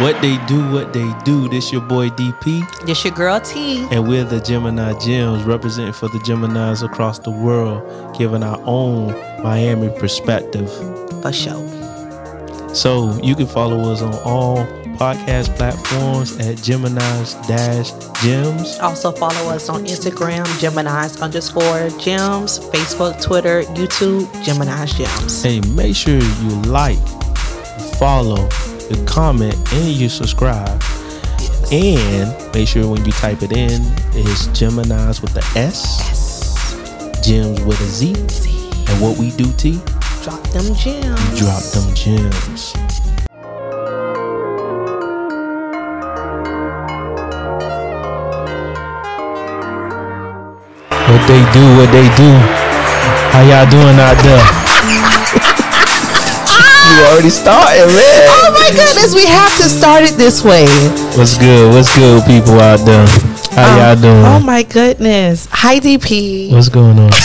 What they do, what they do. This your boy DP, This your girl T. and we're the Gemini Gems, representing for the Geminis across the world, giving our own Miami perspective. For sure. So you can follow us on all podcast platforms at Gemini's Dash Gems. Also follow us on Instagram, Gemini's underscore gems, Facebook, Twitter, YouTube, Gemini's gems. Hey, make sure you like, follow, you comment, and you subscribe. And make sure when you type it in, it's Gemini's with the S, Gems with a Z. And what we do, T, Drop them gems. drop them gems. What they do, what they do. How y'all doing out there? We already started, man. Oh my goodness, we have to start it this way. What's good? What's good, people out there? How um, y'all doing? Oh my goodness. Hi DP. What's going on, T?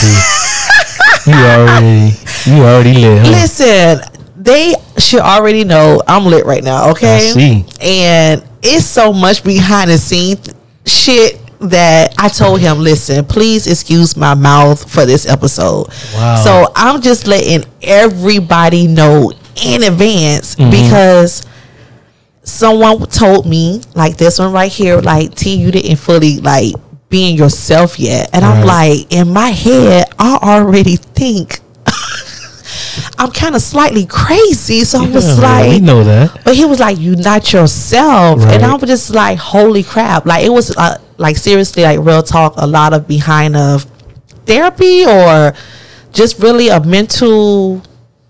you already, you already lit, huh? Listen, they should already know I'm lit right now, okay? I see. And it's so much behind the scenes shit that I told him, listen, please excuse my mouth for this episode. Wow. So I'm just letting everybody know in advance Mm-hmm. because someone told me, like this one right here, like T, you didn't fully like being yourself yet. And I'm like, in my head, I already think I'm kind of slightly crazy. So I was Yeah, like, we know that. but he was like, "You not yourself," Right. and I was just like, "Holy crap!" Like it was uh, like seriously, like real talk. A lot of behind of therapy or just really a mental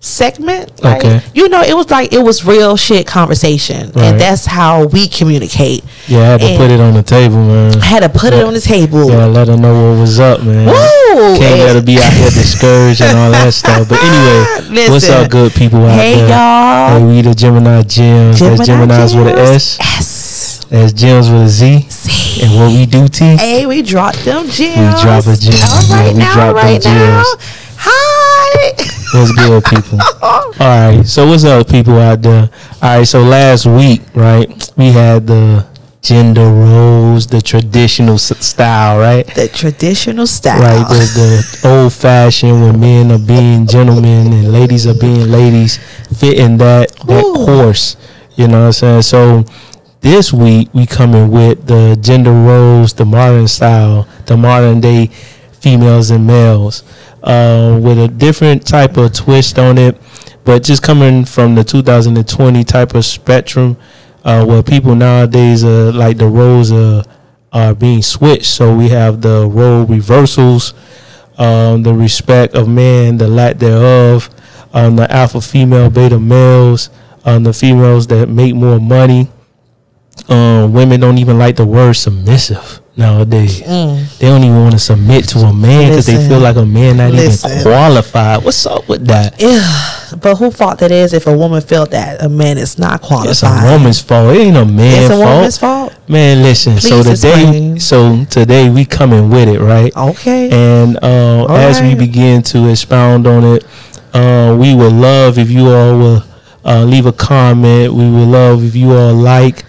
segment. Like, Okay. you know, it was like it was real shit conversation, Right. and that's how we communicate. Yeah, I had to And put it on the table, man. I had to put it on the table. Yeah, let her know what was up, man. Woo! Can't let her be out here discouraged and all that stuff. But anyway, what's up, good people out Hey there? y'all. Hey, we the Gemini Gems. That's Gemini's with an S. Yes. That's Gems with a Z. And what we do, T? Hey, we drop them gems. We drop a gem. All Yeah, right we now, drop them right now. gems. What's good, people? All right. So what's up, people out there? All right. So last week, right, we had the gender roles, the traditional style, right? the traditional style. Right, the, the old fashioned when men are being gentlemen and ladies are being ladies, fitting that that Ooh. course. You know what I'm saying? So this week we coming with the gender roles, the modern style, the modern day females and males, uh, with a different type of twist on it, but just coming from the 2020 type of spectrum, uh, where people nowadays are like the roles are are being switched. So we have the role reversals, um, the respect of man, the lack thereof, um, the alpha female, beta males, um, the females that make more money. Um, women don't even like the word submissive nowadays. They don't even want to submit to a man because they Mm. Feel like a man not Listen. even qualified. What's up with that? Yeah, but who fault that is if a woman felt that a man is not qualified? It's a woman's fault. It ain't a man's It's a fault. woman's fault. Man, listen. so today, explain. so today we coming with it, right? Okay. And uh, as we begin to expound on it, uh, we would love if you all will uh, leave a comment. We would love if you all like,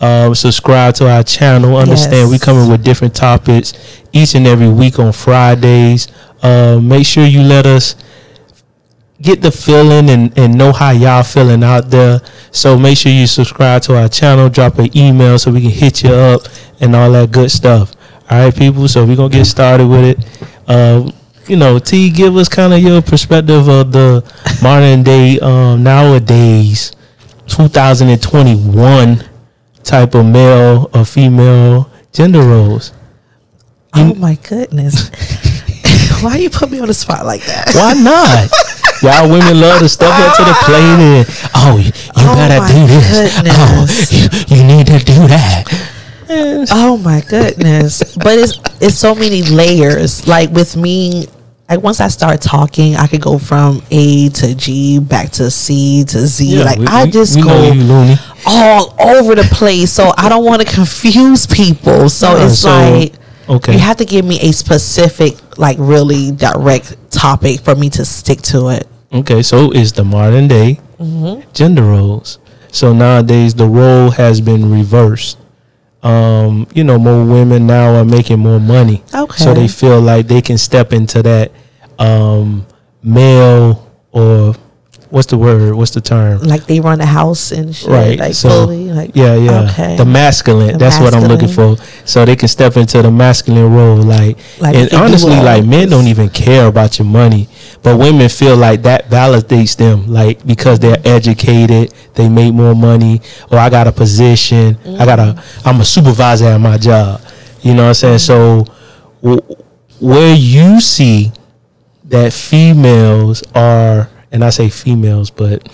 uh, subscribe to our channel. Understand we Yes. coming with different topics each and every week on Fridays. Uh, make sure you let us get the feeling and, and know how y'all feeling out there. So make sure you subscribe to our channel, drop an email so we can hit you up and all that good stuff. All right, people. So we're gonna get started with it. Uh, you know, T, give us kind of your perspective of the modern day, um, nowadays, 2021 type of male or female gender roles. oh my goodness. Why you put me on the spot like that? Why not? Y'all women love to step up to the plate and oh, you, you Oh my do this. Oh, you, you need to do that. Oh my goodness. But it's it's so many layers. Like with me, like once I start talking, I could go from A to G back to C to Z. like we- I just we know go you. All over the place. So I don't want to confuse people. So Yeah, it's so- like Okay. you have to give me a specific, like really direct topic for me to stick to it. Okay, so it's the modern day Mm-hmm. gender roles. So nowadays the role has been reversed. Um, you know, more women now are making more money. Okay. So they feel like they can step into that um, male or what's the word? What's the term? Like they run a house and shit. Right. Like so fully. Like yeah, yeah. Okay. The masculine. The that's what I'm looking for. So they can step into the masculine role. Like, Like and honestly, like men don't even care about your money, but women feel like that validates them. Like because they're mm-hmm. educated, they make more money, or I got a position. I got a. Mm-hmm. I'm a supervisor at my job. You know what I'm saying? Mm-hmm. So w- where you see that females are, and I say females, but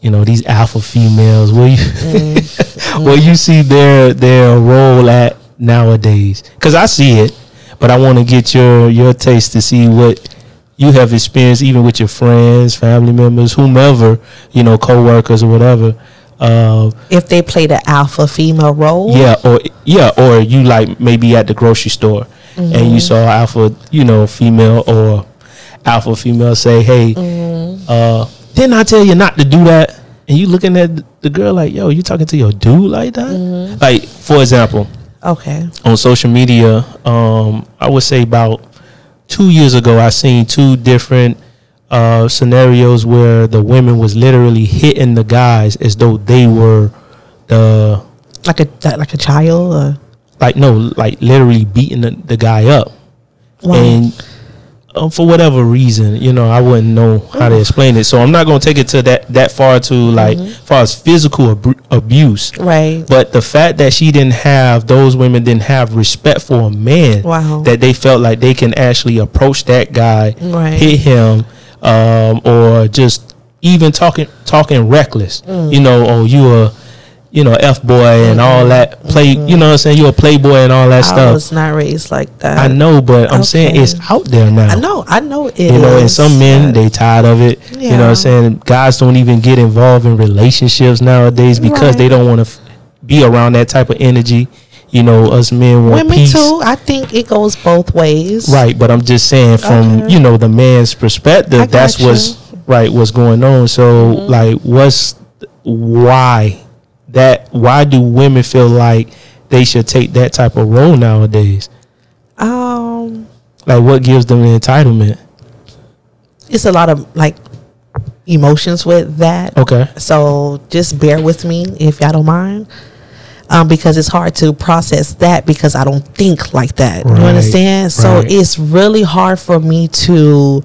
you know these alpha females, where you where you see their their role at nowadays? Because I see it, but I want to get your your taste to see what you have experienced, even with your friends, family members, whomever, you know, coworkers or whatever. Uh, if they play the alpha female role. yeah, or yeah, or you like maybe at the grocery store and you saw alpha, you know, female or alpha female say, "Hey, uh, didn't I tell you not to do that?" And you looking at the girl like, "Yo, you talking to your dude like that?" Like, for example, Okay. on social media, um, I would say about two years ago, I seen two different uh, scenarios where the women was literally hitting the guys as though they were the Like a like a child. Or, like no, like literally beating the, the guy up, Wow. and um, for whatever reason, you know, I wouldn't know how to explain it. So I'm not gonna take it to that that far to like far as physical abu- abuse. right. But the fact that she didn't have those women didn't have respect for a man, Wow. that they felt like they can actually approach that guy, Right. hit him, um, or just even talking talking reckless. Mm. You know, oh you a you know f boy and all that play. You know what I'm saying? You're a playboy and all that Mm-hmm. I stuff. was not raised like that. I know, but I'm saying it's out there now. I know. I know it You know, and some men they tired of it. You know what I'm saying? Guys don't even get involved in relationships nowadays because Right. they don't want to f- be around that type of energy. You know, us men want women peace. too. I think it goes both ways. Right, but I'm just saying from, Okay. you know, the man's perspective, that's that's what's right what's going on. So Mm-hmm. like what's why that why do women feel like they should take that type of role nowadays? Um, Like what gives them the entitlement? it's a lot of like emotions with that. Okay. So just bear with me if y'all don't mind. Um, because it's hard to process that because I don't think like that. Right, You understand? So right. it's really hard for me to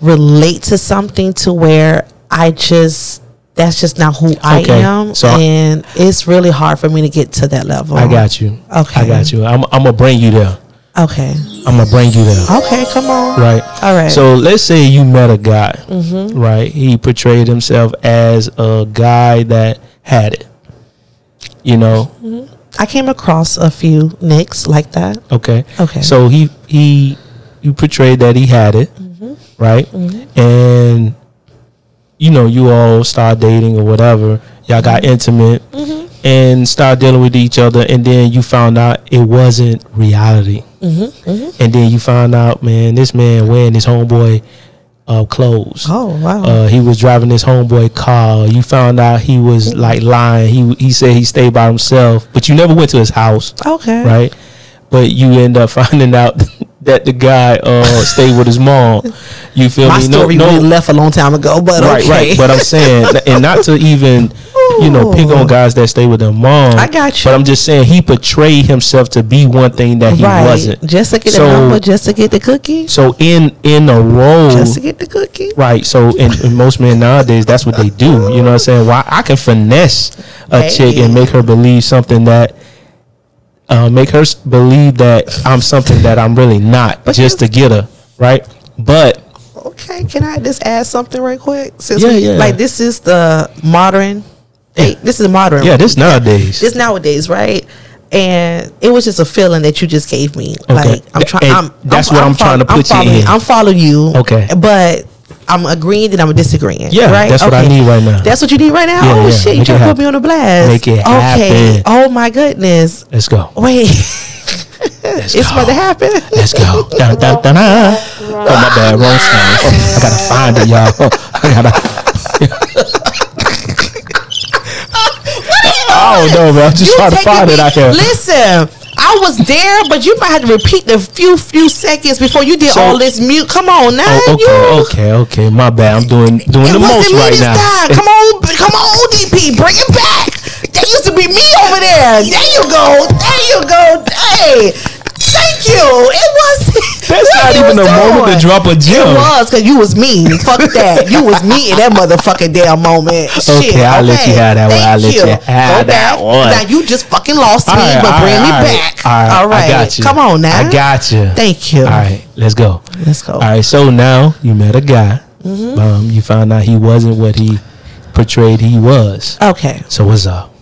relate to something to where I just that's just not who I Okay, am. so- and it's really hard for me to get to that level. I got you. Okay. I got you. I'm I'm gonna bring you there. Okay. I'm gonna bring you there. Okay, come on. Right. All right. So let's say you met a guy, Mm-hmm. right? He portrayed himself as a guy that had it. You know, I came across a few nicks like that. okay. Okay. So he he you portrayed that he had it, Mm-hmm. right? And you know, you all start dating or whatever. Y'all got Mm-hmm. intimate and start dealing with each other, and then you found out it wasn't reality. Mm-hmm. And then you found out, man, this man wearing his homeboy uh, clothes. Oh wow. Uh, he was driving his homeboy car. You found out he was like lying. He he said he stayed by himself, but you never went to his house, okay. right? But you end up finding out that the guy uh stayed with his mom. You feel My me? story really left a long time ago, but right, okay. right. But I'm saying, and not to even you know pick on guys that stay with their mom. I got you. But I'm just saying he portrayed himself to be one thing that he right. wasn't. Just to get So- the number, just to get the cookie, So in in a role, just to get the cookie. Right. So, and, and most men nowadays, that's what they do. You know what I'm saying? Why I can finesse a chick and make her believe something that, uh, make her believe that I'm something that I'm really not, But just to get her. Right. But Okay, can I just add something right quick? Since Yeah, we, yeah. Like this is the modern. Hey, this is modern. yeah, this nowadays. this nowadays, right? And it was just a feeling that you just gave me. Like I'm trying. I'm, that's I'm, what I'm trying to put you in. I'm following you. Okay. but I'm agreeing and I'm disagreeing. Yeah, right. that's what I need right now. That's what you need right now. Yeah, oh yeah. shit! You Make it trying to put me on the blast? Make it Okay. happen. Oh my goodness. Let's go. Wait. Let's it's go. about to happen. Let's go. Dun, dun, dun, dun. Oh my bad, wrong song. Oh, I gotta find it, y'all. I gotta. I don't know, man. I'm just You trying to find it me- out here. Listen, I was there, but you might have to repeat the few few seconds before you did So- all this mute. Come on now, Oh, you. okay, okay, okay. My bad. I'm doing doing It the most right this now. time. Come on, come on, ODP, bring it back. That used to be me over there. There you go. There you go. Hey, thank you. It was. That's not even a moment to drop a gem. It was because you was me. Fuck that. You was me in that motherfucking damn moment. Shit, Okay, I'll let you have that one. I'll let you have Go that back. one. Now you just fucking lost me, All right, but all bring me right, back. All right, all right. I got you. Come on now. I got you. Thank you. All right, let's go. Let's go. All right, so now you met a guy. Mm-hmm. Um, you found out he wasn't what he portrayed he was. Okay. So what's up?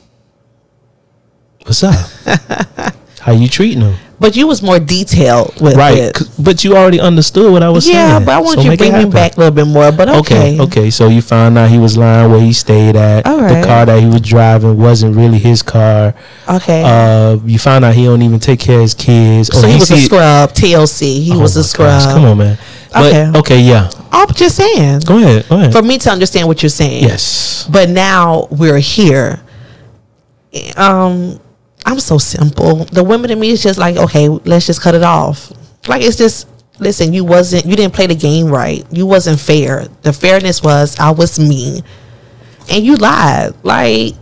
What's up? How you treating him? But you was more detailed with Right, it. but you already understood what I was saying. Yeah, but I want So you to bring me back a little bit more. But okay. Okay, okay. So you found out he was lying where he stayed at. All The car that he was driving wasn't really his car. Okay. Uh, you found out he don't even take care of his kids. so Or he was a scrub. TLC. He Oh was a scrub. gosh, Come on, man. But, Okay. okay. yeah. I'm just saying. Go ahead. Go ahead. For me to understand what you're saying. yes. But now we're here. Um, I'm so simple. The women in me is just like, okay, let's just cut it off. Like it's just listen, you wasn't you didn't play the game right. You wasn't fair. The fairness was I was me. And you lied. Like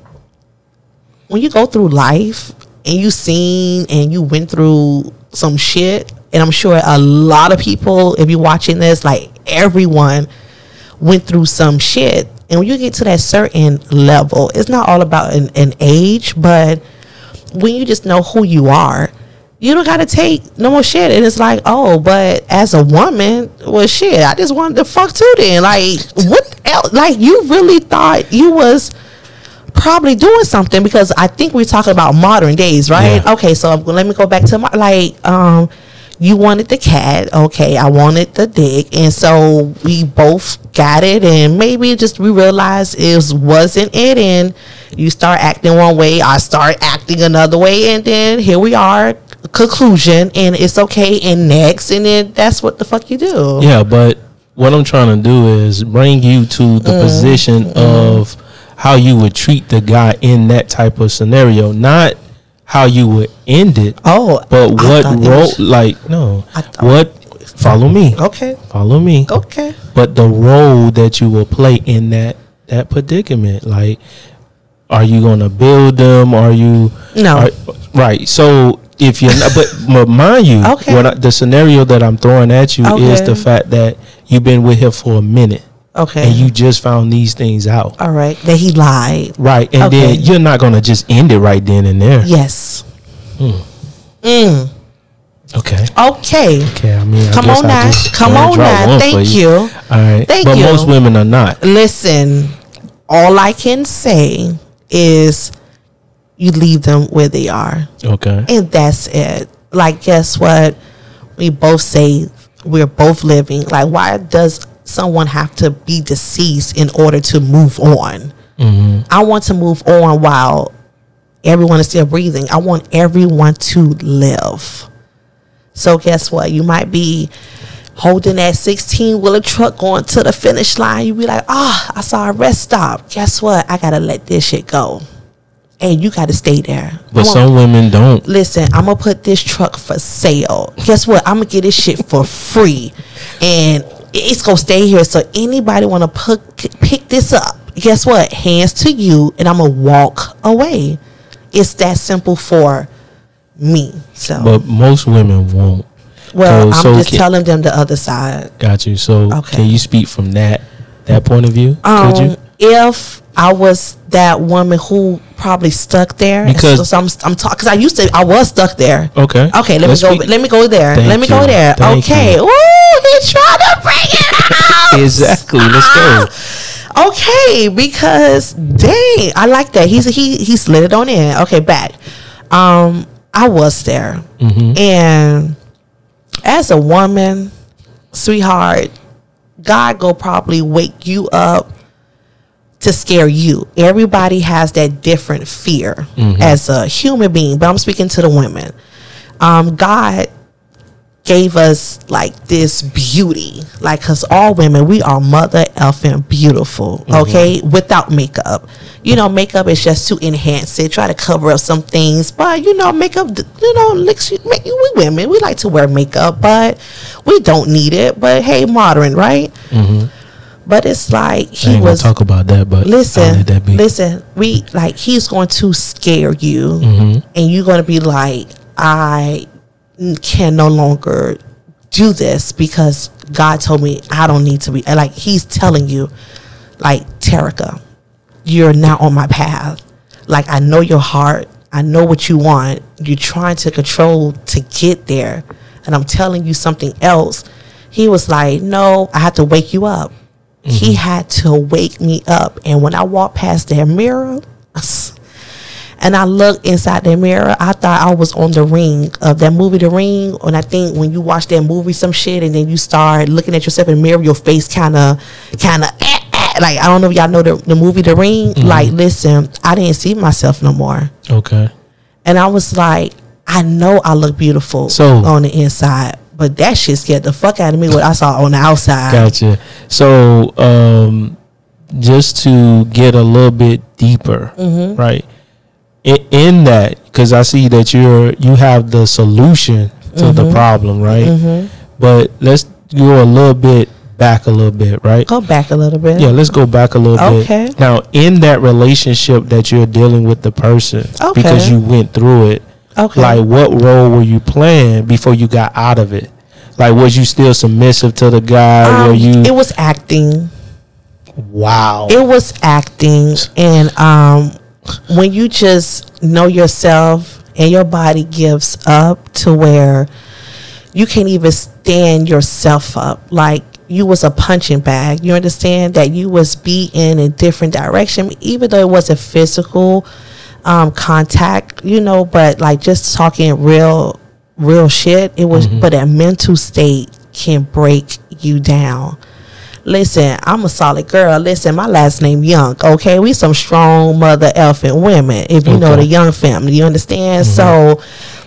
when you go through life and you seen and you went through some shit, and I'm sure a lot of people, if you're watching this, like everyone went through some shit. And when you get to that certain level, it's not all about an, an age, but when you just know who you are, you don't got to take no more shit. And it's like, oh, but as a woman, well, shit, I just wanted to fuck too. Then, like, what else? Like, you really thought you was probably doing something because I think we're talking about modern days, right? Yeah. Okay, so let me go back to my like um you wanted the cat, okay, I wanted the dick, and so we both got it and maybe just we realized it was, wasn't it and you start acting one way, I start acting another way, and then here we are, conclusion, and it's okay, and next, and then that's what the fuck you do. Yeah, but what I'm trying to do is bring you to the Mm. position of how you would treat the guy in that type of scenario, not how you would end it, Oh, but what role? was- Like, no, thought- what? Follow me. Okay, Follow me. okay. But the role that you will play in that that predicament, like, are you gonna build them? Are you No. are- right? So if you're not, but, but mind you, Okay. I, the scenario that I'm throwing at you is the fact that you've been with him for a minute Okay. and you just found these things out, all right. That he lied. right? And Okay. then you're not gonna just end it right then and there. Yes. Hmm. Mm. Okay. Okay. Okay. I mean, I Come on now. Come on now. Thank you. All right. Thank but you. But most women are not. Listen, all I can say is you leave them where they are. Okay. And that's it. Like, guess what? We both say we're both living. Like, why does someone have to be deceased in order to move on? Mm-hmm. I want to move on while everyone is still breathing. I want everyone to live. So guess what? You might be holding that 16 wheeler truck going to the finish line. You be like, ah, I saw a rest stop. Guess what? I gotta let this shit go. And you gotta stay there. But some women don't. listen, I'm gonna put this truck for sale. Guess what? I'm gonna get this shit for free, and it's gonna stay here. So anybody wanna pick pick this up? Guess what? Hands to you, and I'm gonna walk away. It's that simple for me. So, But most women won't. well, so- I'm so just can- telling them the other side. Got you. So Okay. can you speak from that that point of view? Could you? Um, if I was that woman who probably stuck there, Because- so, I'm I'm talking because I used to I was stuck there. Okay. Okay, let Let's me go. speak- Let me go there. Thank let me go there. Thank okay. He's trying to bring it out. Exactly. Let's go. Okay, because dang, I like that. He's he he slid it on in. Okay, back. Um, I was there, Mm-hmm. and as a woman, sweetheart, God go probably wake you up to scare you. Everybody has that different fear Mm-hmm. as a human being, but I'm speaking to the women. Um, God gave us like this beauty. Like because all women we are mother effing beautiful okay? Without makeup. You know makeup is just to enhance it try to cover up some things. But you know makeup you know make you we women we like to wear makeup but we don't need it. But hey modern right? But it's like I he was talk about that, but listen that be. listen we like he's going to scare you Mm-hmm. and you're going to be like i can no longer do this because god told me i don't need to be like he's telling you like Terica, you're not on my path. Like i know your heart. I know what you want. You're trying to control to get there and i'm telling you something else. He was like no i have to wake you up. He mm-hmm. had to wake me up and when i walked past that mirror and I looked inside the mirror. I thought I was on the ring of that movie, The Ring. And I think when you watch that movie, some shit, and then you start looking at yourself in the mirror, your face kind of, kind of, like I don't know if y'all know the, the movie, The Ring. Like, listen, I didn't see myself no more, okay. and I was like, I know I look beautiful So- on the inside, but that shit scared the fuck out of me what I saw on the outside. Gotcha. So, um, just to get a little bit deeper, Mm-hmm. right? In, in that, because I see that you're you have the solution to Mm-hmm. the problem, right? But let's go a little bit back a little bit, right? Go back a little bit. Yeah, let's go back a little Okay. bit. Now, in that relationship that you're dealing with the person, Okay. because you went through it, Okay. like what role were you playing before you got out of it? Like, was you still submissive to the guy? Um, were you? it was acting. wow. it was acting and um when you just know yourself and your body gives up to where you can't even stand yourself up like you was a punching bag. You understand that you was beaten in different direction even though it wasn't physical um contact you know but like just talking real real shit it was but a mental state can break you down Listen, I'm a solid girl. Listen, my last name Young. Okay, we some strong mother elephant women. If you know the Young family, you understand. Mm-hmm. So,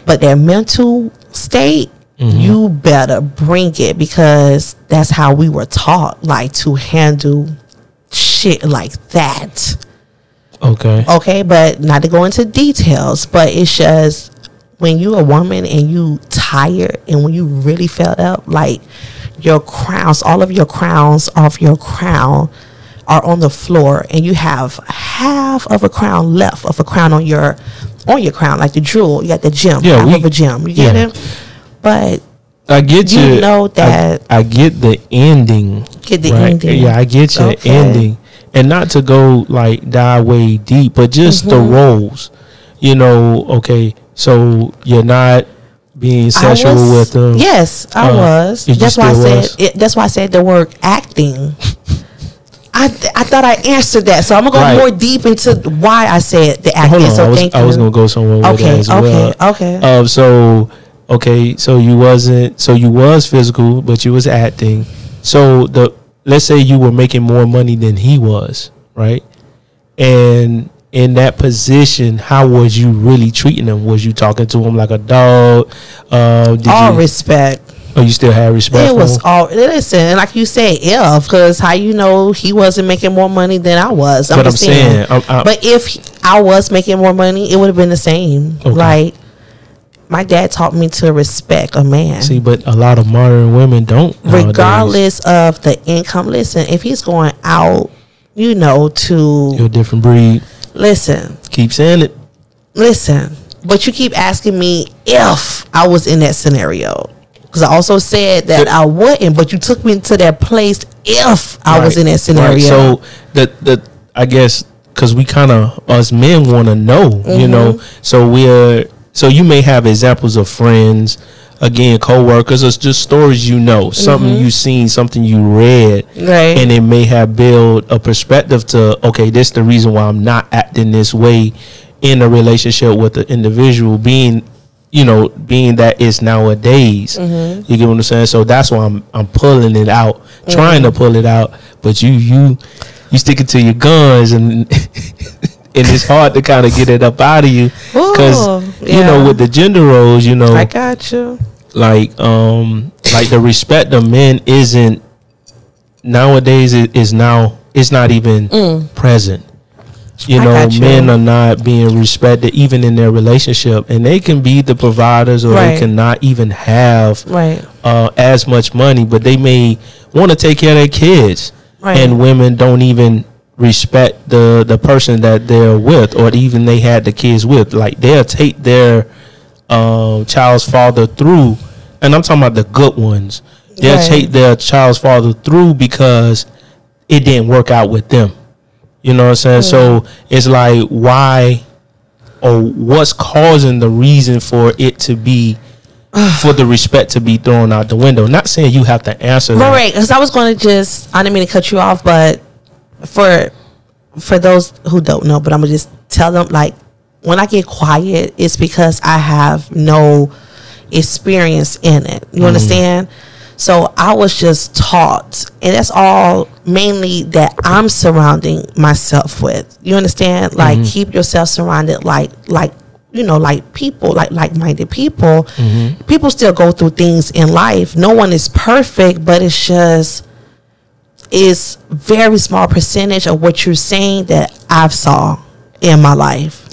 but their mental state, mm-hmm. you better bring it because that's how we were taught, like to handle shit like that. okay. Okay, but not to go into details, but it's just when you a woman and you tired and when you really felt up, like your crowns, all of your crowns off your crown are on the floor and you have half of a crown left of a crown on your on your crown, like the jewel. You got the gem, Yeah, half we- of a gem. You get it? But I get you you. know that- I, get the ending. get the right? ending. Yeah, I get your Okay. ending, and not to go like dive way deep, but just the Mm-hmm. roles. You know, okay, so you're not being sexual was- with them. Yes, I Uh, was. That's why I still said. It, that's why I said the word acting. I th- I thought I answered that, so I'm gonna go Right. more deep into why I said the acting. Hold on, so I was, I was gonna go somewhere with Okay, that as okay, well. okay. Um, so okay, so you wasn't, so you was physical, but you was acting. So the let's say you were making more money than he was, right? And in that position, how was you really treating him? Was you talking to him like a dog? Uh, did all you? respect. oh, you still had respect It was him? all listen, like you said, if because how you know he wasn't making more money than I was. I'm But I'm saying. saying, I'm, I'm, But if I was making more money, it would have been the same. Okay. Like my dad taught me to respect a man. see, but a lot of modern women don't. nowadays. regardless of the income. Listen, if he's going out, you know, to you're a different breed. Listen, Keep saying it. listen. But you keep asking me if I was in that scenario. Because I also said that The- I wouldn't, but you took me to that place if I was in that scenario. right. So the the I guess because we kind of us men want to know, Mm-hmm. you know. So we're so you may have examples of friends, again, coworkers, it's just stories you know, something you seen, something you read, Mm-hmm. Right. and it may have built a perspective to okay, this is the reason why I'm not acting this way in a relationship with the individual being. You know, being that it's nowadays, Mm-hmm. you get what I'm saying. So that's why I'm I'm pulling it out, trying Mm-hmm. to pull it out. But you you you sticking to your guns, and and it's hard to kind of get it up out of you because Ooh, you know with the gender roles, you know, I got you. like um like the respect of men isn't nowadays it is now it's not even present. You Mm. I know, you. men are not being respected even in their relationship, and they can be the providers, or Right. they cannot even have Right. uh, as much money, but they may want to take care of their kids, Right. and women don't even respect the the person that they're with, or even they had the kids with. Like they'll take their um, child's father through, and I'm talking about the good ones. They'll Right. take their child's father through because it didn't work out with them. You know what I'm saying? So it's like why or what's causing the reason for it to be for the respect to be thrown out the window. Not saying you have to answer that. Right, right. Because I was going to just, I didn't mean to cut you off, but for for those who don't know, but I'm gonna just tell them like when I get quiet, it's because I have no experience in it. You mm-hmm. understand? So I was just taught, and that's all mainly that I'm surrounding myself with. You understand? Like mm-hmm. keep yourself surrounded like like you know like people like like-minded people. Mm-hmm. People still go through things in life. No one is perfect, but it's just is very small percentage of what you're saying that I've saw in my life.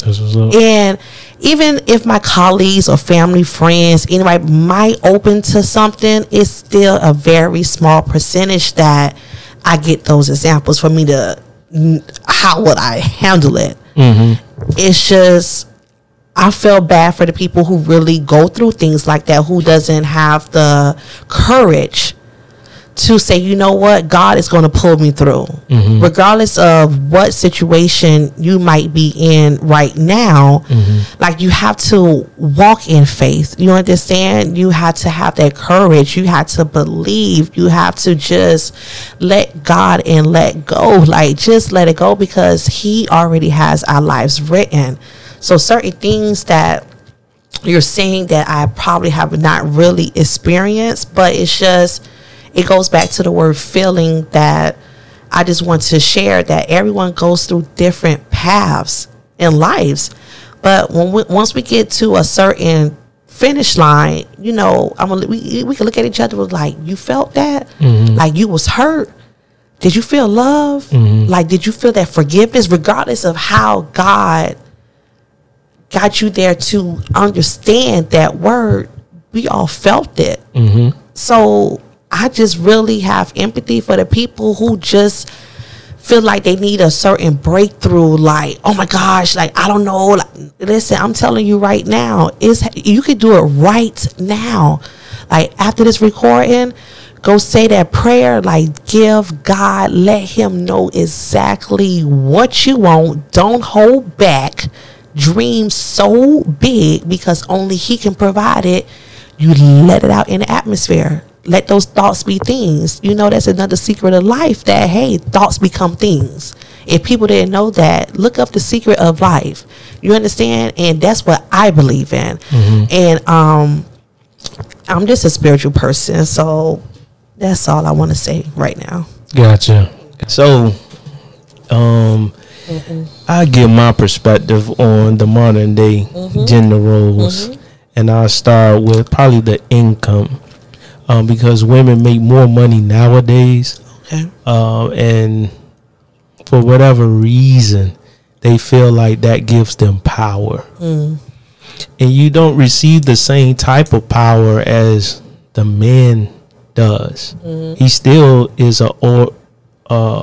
And even if my colleagues or family, friends, anybody might open to something, it's still a very small percentage that I get those examples for me to how would I handle it. It's just I feel bad for the people who really go through things like that, who doesn't have the courage to say, you know what, God is going to pull me through, mm-hmm. regardless of what situation you might be in right now. Mm-hmm. Like you have to walk in faith. You understand? You have to have that courage. You have to believe. You have to just let God and let go. Like just let it go because He already has our lives written. So certain things that you're saying that I probably have not really experienced, but it's just it goes back to the word feeling that I just want to share that everyone goes through different paths in lives, but when we, once we get to a certain finish line, you know, I'm gonna, we we can look at each other with like you felt that, mm-hmm. like you was hurt. Did you feel love? Mm-hmm. Like, did you feel that forgiveness, regardless of how God got you there to understand that word? We all felt it. Mm-hmm. So I just really have empathy for the people who just feel like they need a certain breakthrough. Like, oh my gosh, like I don't know. Like, listen, I'm telling you right now, is you could do it right now. Like after this recording, go say that prayer. Like give God, let Him know exactly what you want. Don't hold back. Dream so big because only He can provide it. You let it out in the atmosphere let those thoughts be things. You know, that's another secret of life that, hey, thoughts become things. If people didn't know that, look up the secret of life. You understand? And that's what I believe in. And um, I'm just a spiritual person. So that's all I want to say right now. Gotcha. So, um, I give my perspective on the modern day gender roles, and I'll start with probably the income, um, because women make more money nowadays, Okay. uh, and for whatever reason, they feel like that gives them power, and you don't receive the same type of power as the man does. He still is a or uh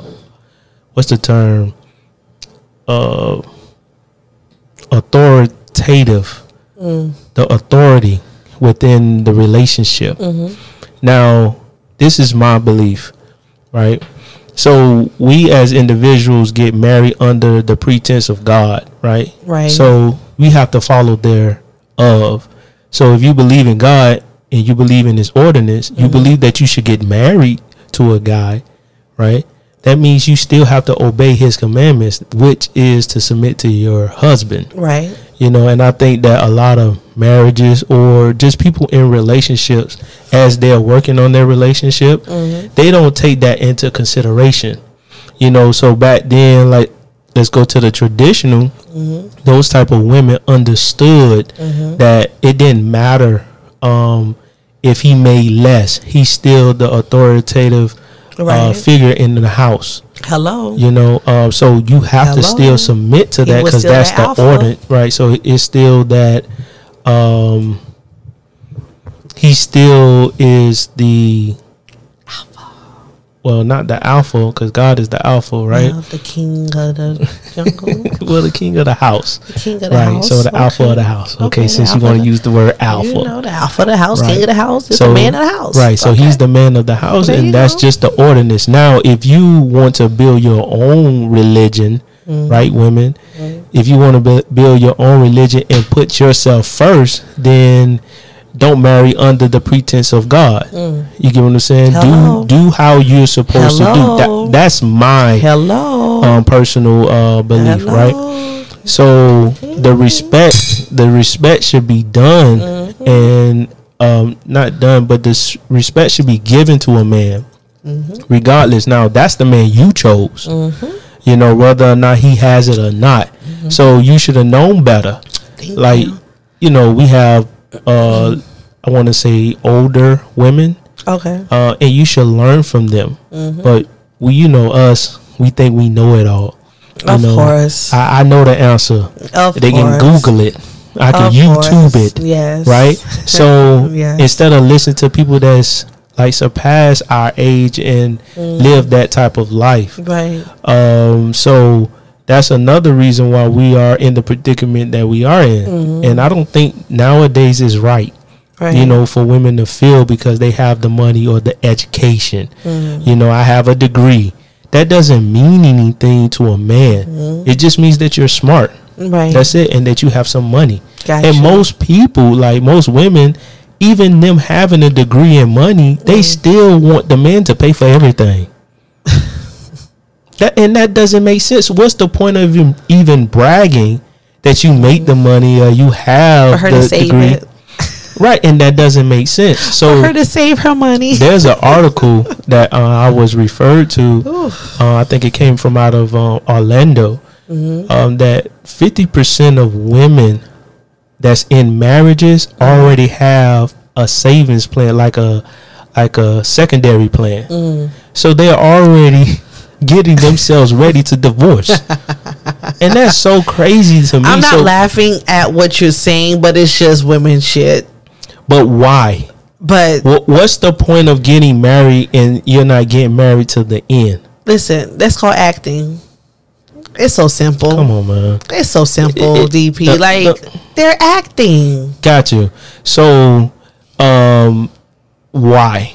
what's the term? Uh authoritative. The authority within the relationship. Now, this is my belief, right? So we as individuals get married under the pretense of God, right? Right. So we have to follow their of. So if you believe in God and you believe in His ordinance, you mm-hmm. believe that you should get married to a guy, right? That means you still have to obey His commandments, which is to submit to your husband. Right. you know and i think that a lot of marriages or just people in relationships as they're working on their relationship mm-hmm. they don't take that into consideration. You know so back then like let's go to the traditional mm-hmm. those type of women understood mm-hmm. that it didn't matter um if he made less, he's still the authoritative uh, figure in the house. Hello. You know, um, so you have to still submit to that because that's the order, right? So it's still that. Um, he still is the well, not the alpha because God is the alpha, right? The king of the jungle. well, the king of the house, the king of the house. right? house. So the alpha of the house. Okay, Okay, since you want to use the word alpha, You know the alpha of the house, Right. king of the house, is So- the man of the house. Right, so Okay. he's the man of the house, and that's just the ordinance. Now, if you want to build your own religion, Mm-hmm. right, women, if you want to build your own religion and put yourself first, then don't marry under the pretense of God. You get what I'm saying? Mm. Hello. Do do how you're supposed to do. That, that's my Hello. um, personal uh, belief, Hello. right? So the respect, the respect should be done, Mm-hmm. and um, not done, but the respect should be given to a man, Mm-hmm. regardless. Now that's the man you chose, you know, whether or not he has it or not. So you should have known better. Mm-hmm. Thank Like, you. you know, we have, uh, I want to say, older women, Okay. uh, and you should learn from them. Mm-hmm. But we, you know, us, we think we know it all. You Of know, course. I, I know the answer. Of they can course. Google it. I can Of YouTube course. it. Yes. Right. So Yes. instead of listening to people that's like surpass our age and Mm. live that type of life, Right. um, so that's another reason why we are in the predicament that we are in. And I don't think nowadays is right Mm-hmm. Right. you know, for women to feel because they have the money or the education. Mm. You know, I have a degree. That doesn't mean anything to a man. Mm. It just means that you're smart. Right. That's it, and that you have some money. Gotcha. And most people, like most women, even them having a degree and money, they Mm. still want the man to pay for everything. That and that doesn't make sense. What's the point of even, even bragging that you make the money or you have for her the to save degree? it. Right, and that doesn't make sense. So For her to save her money. there's an article that uh, I was referred to. Uh, I think it came from out of uh, Orlando. Um, that 50% of women that's in marriages already have a savings plan, like a like a secondary plan. So they're already getting themselves ready to divorce, and that's so crazy to me. I'm not so, laughing at what you're saying, but it's just women shit. but why? But What, what's the point of getting married and you're not getting married to the end? listen, that's called acting. It's so simple. Come on, man. It's so simple, It- it- DP. the- like the- they're acting. Got you. So, um, why?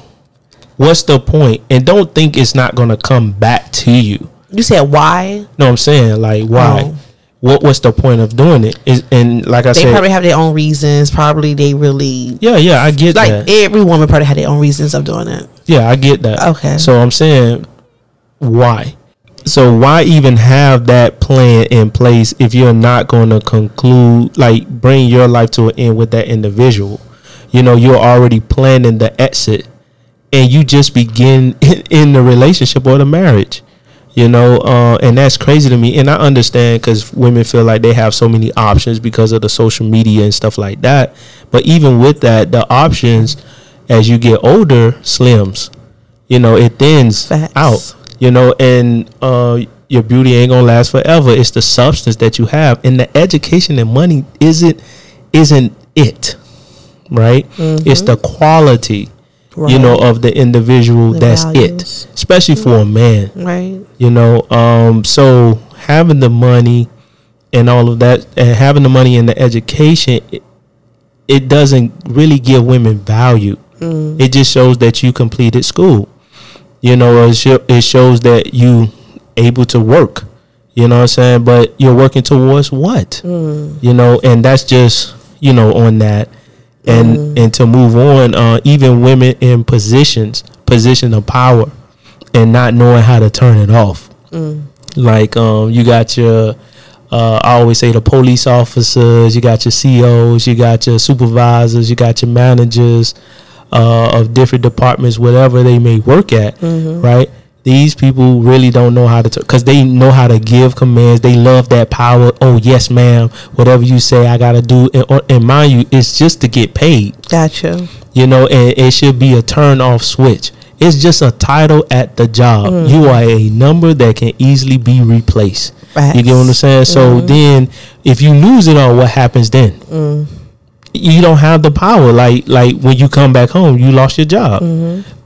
What's the point? And don't think it's not gonna come back to you. You said why? No, I'm saying like why? Oh. What What's the point of doing it? Is and like I They said, they probably have their own reasons. Probably they really yeah, yeah, I get that. like that. every woman probably had their own reasons of doing it. Yeah, I get that. Okay. So I'm saying why? So why even have that plan in place if you're not going to conclude like bring your life to an end with that individual? You know, you're already planning the exit and you just begin in, in the relationship or the marriage. You know, uh, and that's crazy to me. And I understand because women feel like they have so many options because of the social media and stuff like that. But even with that, the options as you get older slims. You know, it thins Facts. out. You know, and uh, your beauty ain't gonna last forever. It's the substance that you have, and the education and money isn't isn't it, right? It's the quality, you know, of the individual. The that's values. it, especially for a man. Right. you know um so having the money and all of that and having the money and the education it, it doesn't really give women value. It just shows that you completed school. You know it, sho- it shows that you able to work. You know what i'm saying? But you're working towards what? You know and that's just you know on that and and to move on uh even women in positions position of power and not knowing how to turn it off. Like um, you got your, uh, I always say the police officers, you got your CEOs, you got your supervisors, you got your managers uh, of different departments, whatever they may work at, right? These people really don't know how to, because they know how to give commands. They love that power. Oh yes, ma'am. Whatever you say, I gotta do. And, or- and mind you, it's just to get paid. Gotcha. You know, and it should be a turn off switch. It's just a title at the job. Mm. You are a number that can easily be replaced. You get what I'm saying? So then, if you lose it all, what happens then? Mm. You don't have the power. Like like when you come back home, you lost your job,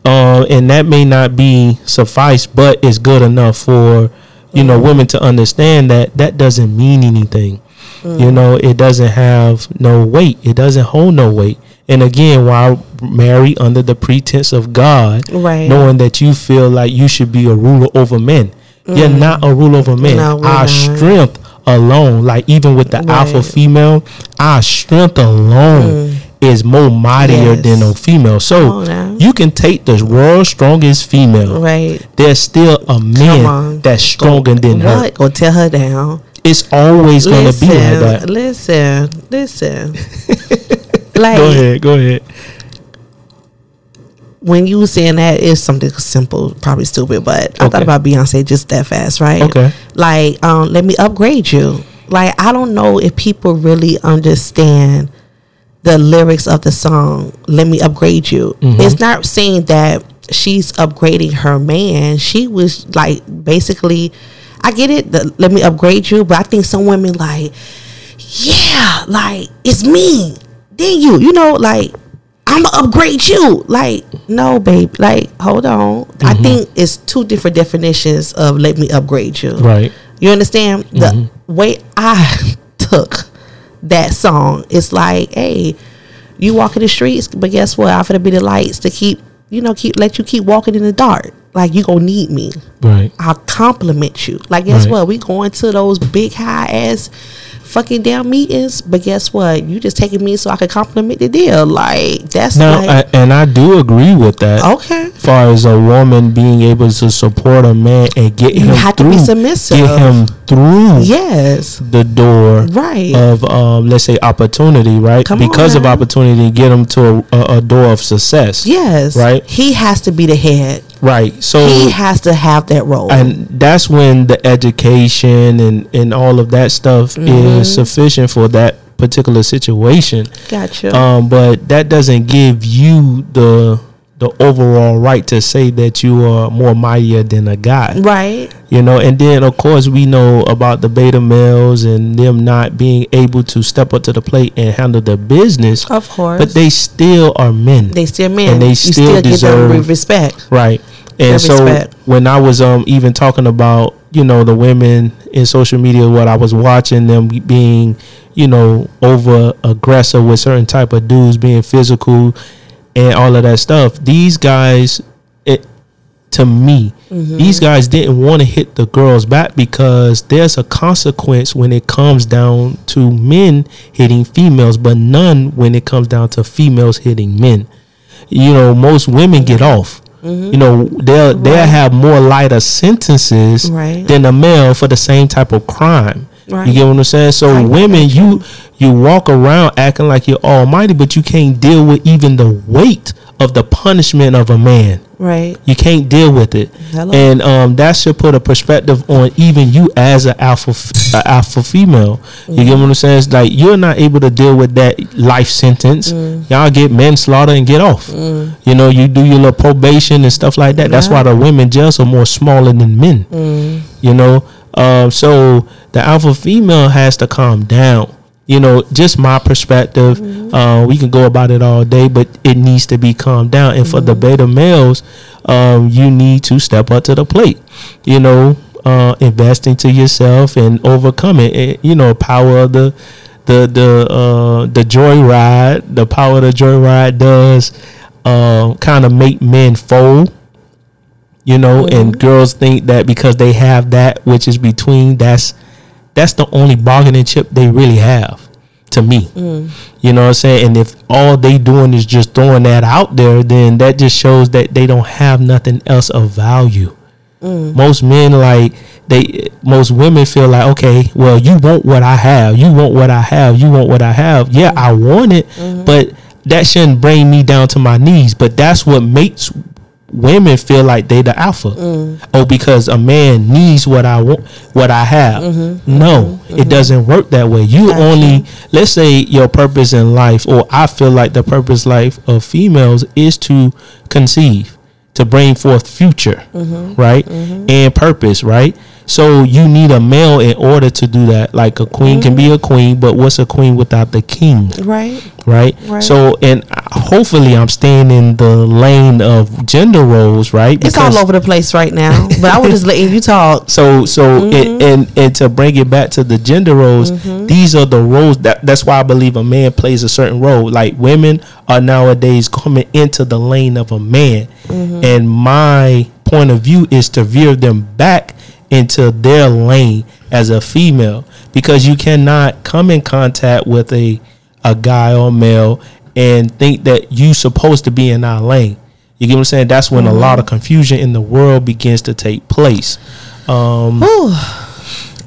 uh, and that may not be suffice, but it's good enough for you know women to understand that that doesn't mean anything. You mm. know, it doesn't have no weight. It doesn't hold no weight. And again, while marry under the pretense of God, Right. knowing that you feel like you should be a ruler over men, you're mm. not a ruler over men. No, Our not. strength alone, like even with the alpha female, our strength alone mm. Is more mightier Yes. than a female. So you can take the world's strongest female. Right. There's still a man that's stronger than her. What? Go tear her down. It's always gonna be like that. listen, listen. like Go ahead, go ahead. when you were saying that, it's something simple, probably stupid, but I thought about Beyonce just that fast, right? Okay. Like, um, let me upgrade you. Like, I don't know if people really understand the lyrics of the song "Let Me Upgrade You." Mm-hmm. It's not saying that she's upgrading her man. She was like basically, I get it. The, let me upgrade you, but I think some women like, yeah, like it's me, then you, you know, like I'm gonna upgrade you. Like, no, babe. Like, hold on. I Mm-hmm. think it's two different definitions of let me upgrade you. Right. You understand? The way I took that song, it's like, hey, you walk in the streets, but guess what? I'm gonna be the lights to keep, you know, keep let you keep walking in the dark. Like you gonna need me. Right. I'll compliment you. Like guess Right. what? We going to those big high ass fucking down meetings, but guess what? You just taking me so I can compliment the deal. Like that's Now, like I, and I do agree with that. okay. As far as a woman being able to support a man and get You him have to through, be submissive. get him through Yes. the door Right. of um, let's say opportunity, right? Come on because of opportunity, get him to a, a, a door of success. Yes. Right. He has to be the head. Right. So He has to have that role. and that's when the education and and all of that stuff Mm-hmm. is sufficient for that particular situation. gotcha. Um, but that doesn't give you the the overall right to say that you are more mightier than a guy. right. You know, and then of course we know about the beta males and them not being able to step up to the plate and handle the business, Of course. but they still are men. they still men. and they still still deserve- respect. Right. And so respect. when I was um even talking about, you know, the women in social media, what I was watching them being, you know, over aggressive with certain type of dudes being physical and all of that stuff. These guys it to me, Mm-hmm. these guys didn't want to hit the girls back because there's a consequence when it comes down to men hitting females, but none when it comes down to females hitting men. You know, most women get off. You know, they'll they'll Mm-hmm. Have more lighter sentences Right. than a male for the same type of crime. Right. You get what I'm saying? So I women, you you walk around acting like you're almighty, but you can't deal with even the weight of the punishment of a man. Right. You can't deal with it, Hello. and um, that should put a perspective on even you as an alpha, a alpha female. You get what I'm saying? It's like you're not able to deal with that life sentence. Mm. Y'all get manslaughter and get off. You know, you do your little probation and stuff like that. That's why the women jails are more smaller than men. Mm. You know, um, so the alpha female has to calm down. You know, just my perspective. Uh, we can go about it all day, but it needs to be calmed down. And for the beta males, um, you need to step up to the plate. You know, uh, invest into yourself and overcome it. Eh, you know, power of the the the uh, the joyride. The power of the joyride does uh, kind of make men fold you know and girls think that because they have that which is between that's that's the only bargaining chip they really have to me. Mm. You know what i'm saying? And if all they doing is just throwing that out there then that just shows that they don't have nothing else of value. Mm. Most men like they most women feel like okay well you want what i have. You want what i have. You want what i have. Yeah i want it mm-hmm. but that shouldn't bring me down to my knees. But that's what makes women feel like they the alpha. Mm. Oh, because a man needs what I want, what I have. Mm-hmm. No, it doesn't work that way. You Gotcha. only let's say your purpose in life, or I feel like the purpose life of females is to conceive, to bring forth future, Mm-hmm. right, and purpose, right. So you need a male in order to do that. Like a queen can be Mm-hmm. a queen, but what's a queen without the king? Right. right? Right. So, and hopefully, I'm staying in the lane of gender roles, right? It's all over the place right now. But I was just letting you talk. So, so, Mm-hmm. it, and and to bring it back to the gender roles, these are the roles that that's why I believe a man plays a certain role. Like women are nowadays coming into the lane of a man, Mm-hmm. and my point of view is to veer them back into their lane as a female because you cannot come in contact with a a guy or male and think that you supposed to be in our lane. You get what I'm saying? That's when a lot of confusion in the world begins to take place. Um,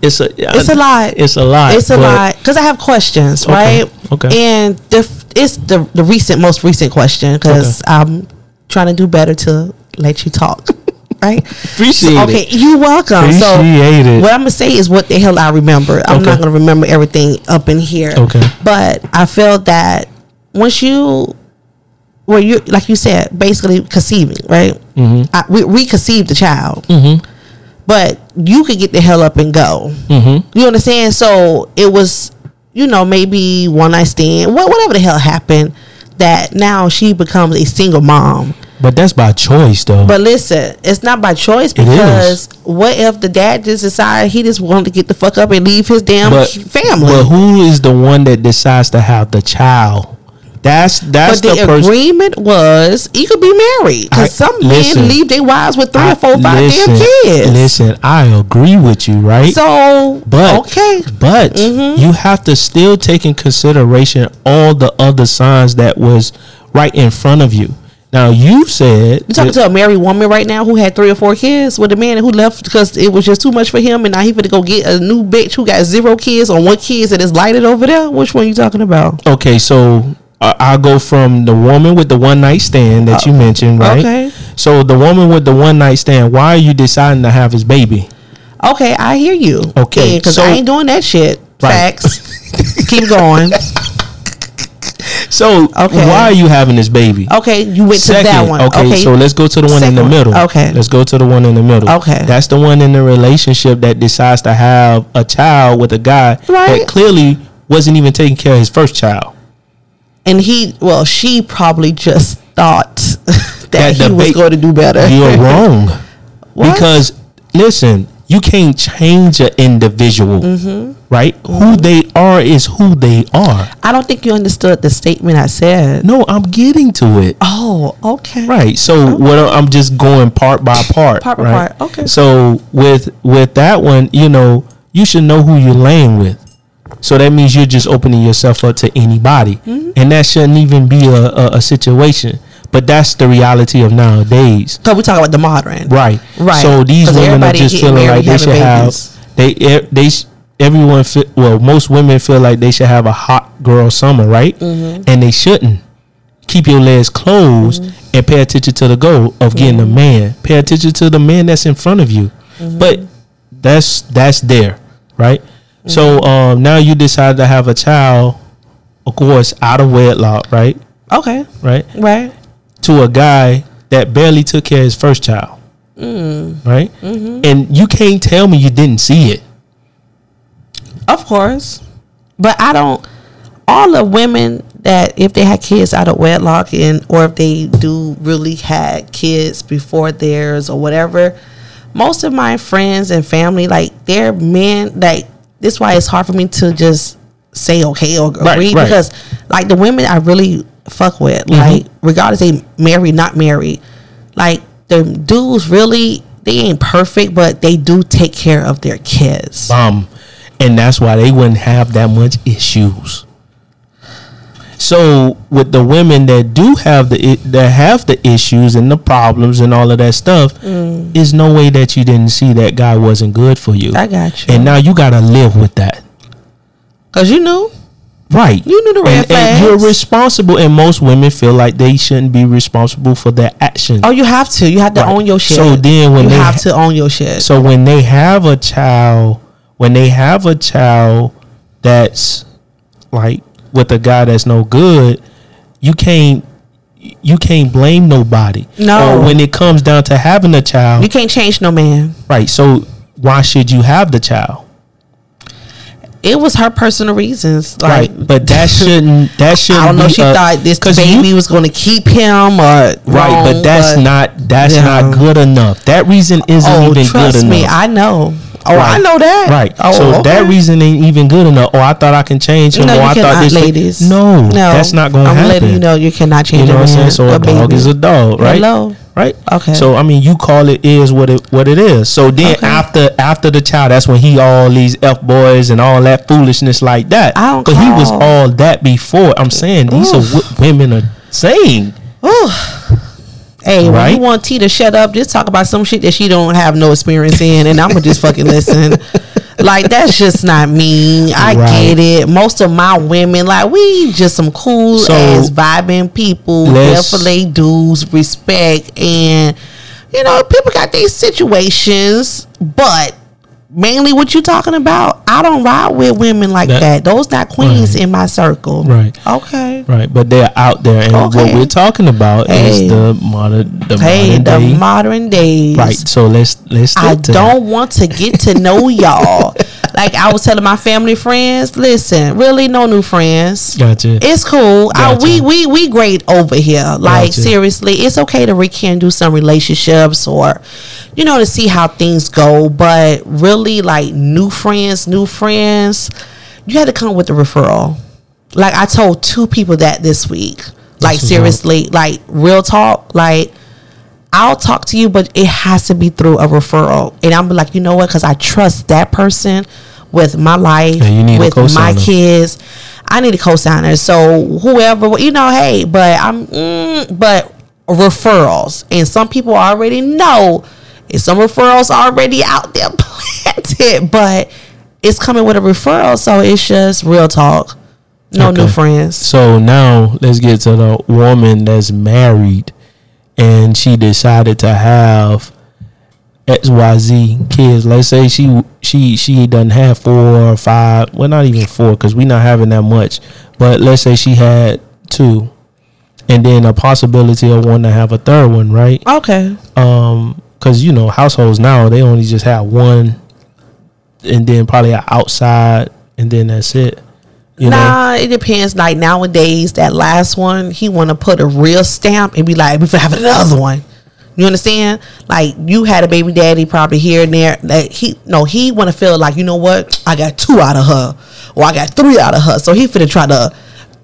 it's a It's a lot. It's a lot. It's a lot because I have questions, Okay, right? okay. And the it's the the recent, most recent question because I'm trying to do better to let you talk, right? Appreciate So, okay, it. you're welcome. so Appreciate it. what I'm gonna say is what the hell I remember. I'm Okay. not gonna remember everything up in here. Okay. But I feel that once you, well, you like you said, basically conceiving, right? Mhm. I, we reconceived the child, Mhm. but you could get the hell up and go. Mhm. You understand? So it was, you know, maybe one night stand, what whatever the hell happened. That now she becomes a single mom. But that's by choice, though. But listen, it's not by choice because what if the dad just decided he just wanted to get the fuck up and leave his damn but family? But who is the one that decides to have the child? That's that's but the, the, person. agreement was you could be married I- because some listen, men leave their wives with three I- or four, five listen, damn kids. Listen, I agree with you, right? So, But okay, but Mhm. you have to still take in consideration all the other signs that was right in front of you. Now you said you talking to a married woman right now who had three or four kids with a man who left because it was just too much for him, and now he to go get a new bitch who got zero kids on one kids that is lighted over there. Which one you talking about? okay, so uh, I'll go from the woman with the one night stand that you mentioned, right? okay. So the woman with the one night stand, why are you deciding to have his baby? Okay, I hear you. Okay, because so- I ain't doing that shit. Right. Facts. Keep going. So Okay. why are you having this baby? Okay, you went to that one. okay, so let's go to the one in Second the one. middle. Okay. let's go to the one in the middle. Okay. that's the one in the relationship that decides to have a child with a guy Right. that clearly wasn't even taking care of his first child. And he, well, she probably just thought that, That he was going to do better. You're wrong What? because listen, you can't change an individual, Mm-hmm. right? Who they are is who they are. I don't think you understood the statement I said. No, I'm getting to it. Oh, okay. Right. So what I- I'm just going part by part. Part by right? part, okay. So with with that one, you know, you should know who you're laying with. So that means you're just opening yourself up to anybody, Mm-hmm. and that shouldn't even be a, a, a situation. But that's the reality of nowadays. Because we talk about the modern. Right. Right. So these women are just feeling like they should babies. have they they sh- everyone feel, well most women feel like they should have a hot girl summer, right? Mm-hmm. And they shouldn't. Keep your legs closed Mm-hmm. and pay attention to the goal of getting a man. Pay attention to the man that's in front of you. Mm-hmm. But that's that's there, right? So Mm-hmm. um now you decide to have a child, of course, out of wedlock, right? Okay. Right? Right. to a guy that barely took care of his first child. Mm. Right? Mm-hmm. And you can't tell me you didn't see it. Of course. But I don't all the women that if they had kids out of wedlock and or if they do really had kids before theirs or whatever, most of my friends and family, like they're men like this why it's hard for me to just say okay or Right, agree right. because like the women I really fuck with, like regardless they married, not married, like the dudes really they ain't perfect, but they do take care of their kids. Um, and that's why they wouldn't have that much issues. So with the women that do have the that have the issues and the problems and all of that stuff, Mm. is no way that you didn't see that guy wasn't good for you. I got you. And now you gotta live with that. Cause you knew. Right. You knew the red and, and you're responsible, and most women feel like they shouldn't be responsible for their actions. Oh, you have to. You have to Right. own your shit. So then when you they have ha- to own your shit. So when they have a child, when they have a child that's like with a guy that's no good, you can't you can't blame nobody. No. Or when it comes down to having a child, you can't change no man. right? So why should you have the child? It was her personal reasons. Like, right. But that shouldn't that shouldn't I don't know. She a- thought this 'cause you- baby was going to keep him, or Right, wrong, but that's not that's Yeah. not good enough. That reason isn't Oh, even good enough. me, I know. Oh, I know that. Right. Oh, so okay. that reason ain't even good enough. Oh, I thought I can change him. No, or you I cannot, thought this. ladies. No, no, that's not going to happen. I'm letting you know you cannot change. You know what I'm saying? So a, dog baby. is a dog, right? Hello. Right. Okay. So I mean, you call it is what it what it is. So then Okay. after after the child, that's when he all these f boys and all that foolishness like that. I don't but he was all that before. I'm saying these are what women are saying. Ooh. Hey, when you want T to shut up, just talk about some shit that she don't have no experience in, and I'm gonna just fucking listen. Like that's just not me. I Right. get it. Most of my women, like we just some cool So, ass vibing people, definitely dudes, respect, and you know people got these situations, but. Mainly, what you talking about? I don't ride with women like That- that. Those not queens Right. in my circle. Right. Okay. Right, but they're out there, and what we're talking about Hey. is the modern, the Hey, modern the day. modern days. right. So let's let's. I don't want to get to know y'all. like I was telling my family friends, listen, really no new friends. Gotcha. It's cool. I, we we we great over here. Like Gotcha. seriously, it's okay to rekindle some relationships or, you know, to see how things go. But really, like new friends, new friends, you had to come with a referral. Like I told two people that this week. Like seriously, like real talk, like. I'll talk to you, but it has to be through a referral. And I'm like, you know what? Because I trust that person with my life, Yeah, you need with my kids. I need a co-signer. So whoever, you know, hey, but I'm, mm, but referrals, and some people already know, and some referrals already out there planted, but it's coming with a referral, so it's just real talk. No new friends. So now let's get to the woman that's married, and she decided to have X Y Z kids. Let's say she she she doesn't have four or five. Well, not even four because we're not having that much. But let's say she had two, and then a possibility of wanting to have a third one, right? Okay. um because you know households now they only just have one and then probably outside and then that's it you know nah, it depends. Like nowadays, that last one, he want to put a real stamp and be like, "We finna have another one." You understand? Like you had a baby daddy probably here and there. That he no, he want to feel like you know what? I got two out of her, or I got three out of her. So he finna try to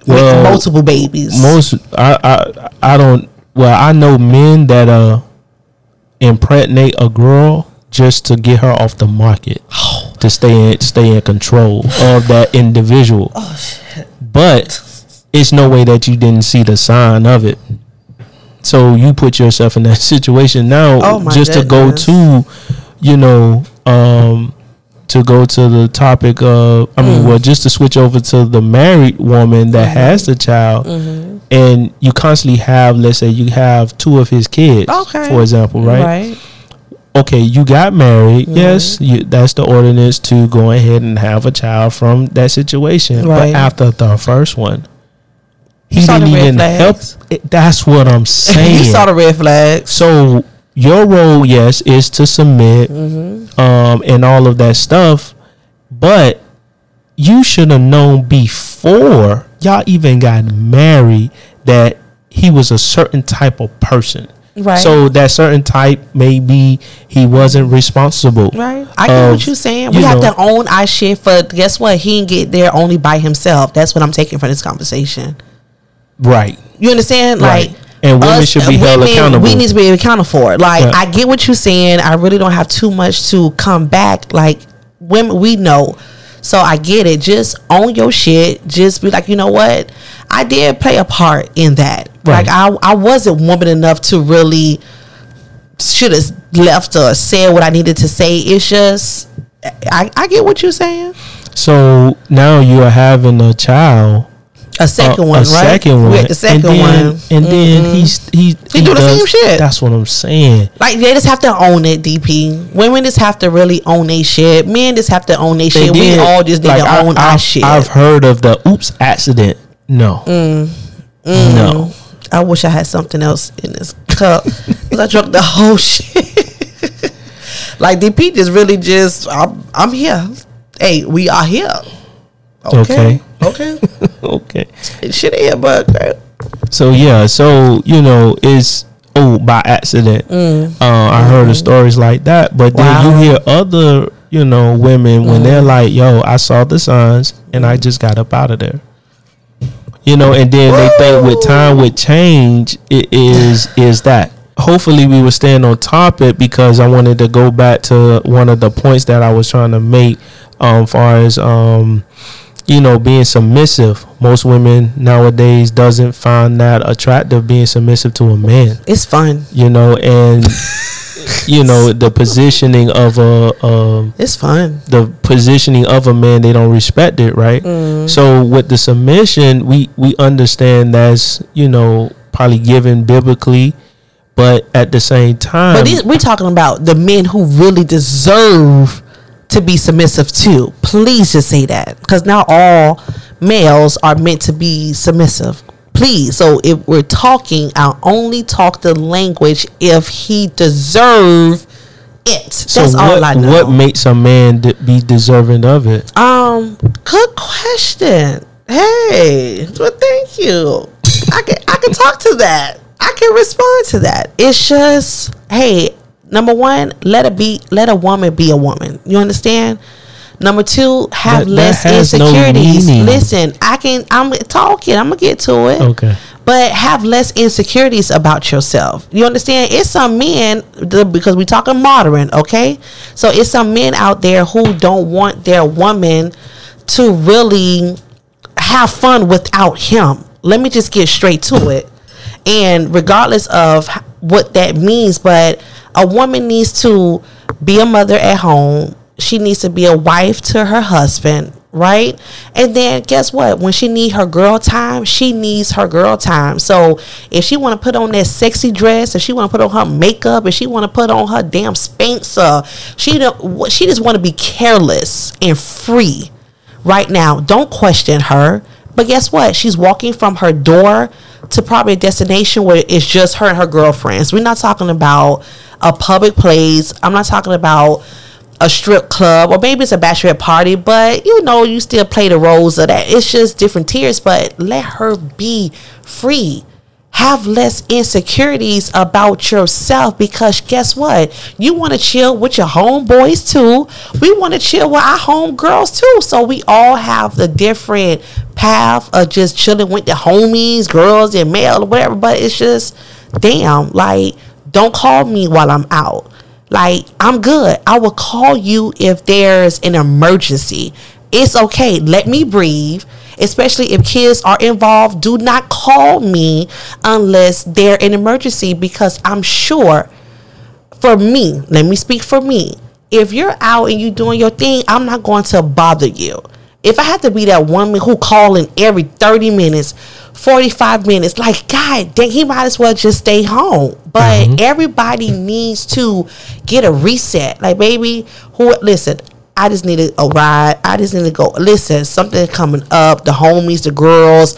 Well, make multiple babies. most I, I i don't well i know men that uh impregnate a girl just to get her off the market to stay in stay in control of that individual Oh shit! but it's no way that you didn't see the sign of it so you put yourself in that situation now Oh, just to go to you know um to go to the topic of i Mm. mean well just to switch over to the married woman that Mm-hmm. has the child and you constantly have let's say you have two of his kids Okay. for example right, Right. Okay you got married Mm-hmm. yes you, that's the ordinance to go ahead and have a child from that situation Right. but after the first one he didn't even help flags. it, that's what i'm saying you saw the red flags. so your role, yes, is to submit, Mm-hmm. um, and all of that stuff. But you should have known before y'all even got married that he was a certain type of person. Right. So that certain type, maybe he wasn't responsible. Right. I get of, what you're saying. We you have know- to own our shit for guess what? He didn't get there only by himself. That's what I'm taking from this conversation. Right. You understand? Right. Like And women should be held accountable. We need to be accountable for it. Like Yeah. I get what you're saying. I really don't have too much to come back. Like women we know. So I get it. Just own your shit. Just be like, you know what? I did play a part in that. Right. Like I I wasn't woman enough to really should have left or said what I needed to say. It's just I, I get what you're saying. So now you are having a child. A second uh, one, a right? second one. The second and then, one. And then he's he He do the same shit. That's what I'm saying. Like they just have to own it, DP. Women just have to really own their shit. Men just have to own their shit. And we all just need like, to I- own I've, our shit. I've heard of the oops accident. No. Mm. No. I wish I had something else in this cup because I drank the whole shit. like DP just really just I'm I'm here. Hey, we are here. Okay. Okay. Okay. It shit here, but okay. So yeah, so you know, it's oh by accident. Uh, I heard of stories like that, but then Mm. Wow. you hear other, you know, women when Mm. they're like, "Yo, I saw the signs and I just got up out of there." You know, and then they think with time, with change, it is is that. Hopefully, we were staying on topic because I wanted to go back to one of the points that I was trying to make, um, far as um, you know, being submissive. Most women nowadays doesn't find that attractive being submissive to a man. It's fun. You know, and you know the positioning of a um, It's fine the positioning of a man they don't respect it right so with the submission we we understand that's you know probably given biblically but at the same time But these, we're talking about the men who really deserve to be submissive too. Please just say that because not all males are meant to be submissive. Please. So if we're talking, I'll only talk the language if he deserve it. so That's what, all I know. what makes a man d- be deserving of it Um, good question. Hey, well, thank you. I can I can talk to that. I can respond to that. It's just, hey, number one, let a be let a woman be a woman. You understand? Number two, have That- that less no insecurities. meaning. Listen, I can I'm talking. I'm gonna get to it okay but have less insecurities about yourself. You understand? It's some men the, because we talking modern, okay? So it's some men out there who don't want their woman to really have fun without him. Let me just get straight to it. And regardless of what that means, but a woman needs to be a mother at home. She needs to be a wife to her husband, right? And then guess what? When she need her girl time, she needs her girl time. So if she want to put on that sexy dress, if she want to put on her makeup, if she want to put on her damn Spanx, uh, she don't. She just want to be careless and free right now. Don't question her. But guess what? She's walking from her door to probably a destination where it's just her and her girlfriends. We're not talking about a public place. I'm not talking about a strip club or maybe it's a bachelorette party, but you know, you still play the roles of that. It's just different tiers, but let her be free. Have less insecurities about yourself because guess what? You want to chill with your homeboys too. We want to chill with our homegirls too. So we all have the different path of just chilling with the homies, girls, and male or whatever. But it's just, damn, like, don't call me while I'm out. Like, I'm good. I will call you if there's an emergency. It's okay. Let me breathe. Especially if kids are involved, do not call me unless they're an emergency because I'm sure for me, let me speak for me. If you're out and you're doing your thing, I'm not going to bother you. If I have to be that woman who calling every 30 minutes, 45 minutes, like God dang, he might as well just stay home. But mm-hmm. everybody needs to get a reset. Like baby, who listen, I just need a ride. I just need to go. Listen, something coming up. The homies, the girls.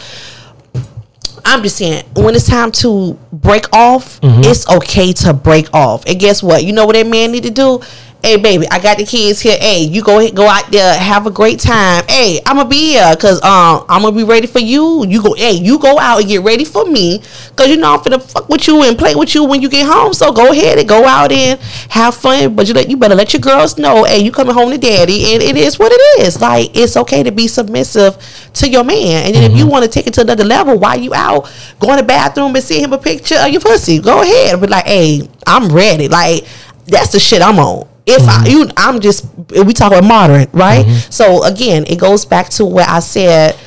I'm just saying, when it's time to break off, mm-hmm. it's okay to break off. And guess what? You know what that man need to do? Hey, baby, I got the kids here. Hey, you go ahead, go out there, have a great time. Hey, I'm gonna be here because um I'm gonna be ready for you. You go, hey, you go out and get ready for me because you know I'm finna fuck with you and play with you when you get home. So go ahead and go out and have fun. But you let you better let your girls know, hey, you coming home to daddy, and it is what it is. Like it's okay to be submissive to your man, and then if you want to take it to another level, why you out going to the bathroom and see him a picture of your pussy, go ahead. But like, hey, I'm ready. Like that's the shit I'm on. If I, mm-hmm. you, I'm just we talk about modern, right? Mm-hmm. So again, it goes back to where I said,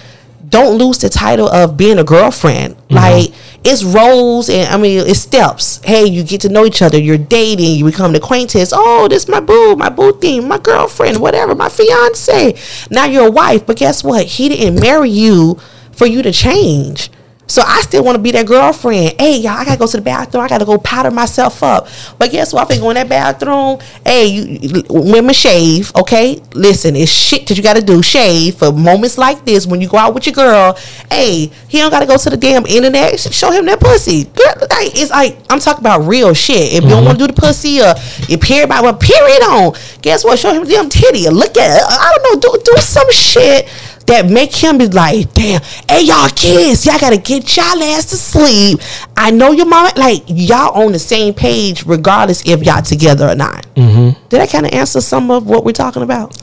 don't lose the title of being a girlfriend. Mm-hmm. Like it's roles and I mean it's steps. Hey, you get to know each other. You're dating. You become the acquaintance. Oh, this my boo, my boo thing, my girlfriend, whatever, my fiance. Now you're a wife, but guess what? He didn't marry you for you to change. So I still want to be that girlfriend. Hey, y'all, I gotta go to the bathroom. I gotta go powder myself up. But guess what? If I go in that bathroom, hey, you, women shave. Okay, listen, it's shit that you gotta do. Shave for moments like this when you go out with your girl. Hey, he don't gotta go to the damn internet. Show him that pussy. Girl, like, it's like I'm talking about real shit. If you don't want to mm-hmm. do the pussy or your period by period on, guess what? Show him the damn titty or look at. It. I don't know. Do do some shit that make him be like, damn, hey y'all kids, y'all gotta get y'all ass to sleep. I know your mama, like y'all on the same page, regardless if y'all together or not. Mm-hmm. Did I kind of answer some of what we're talking about?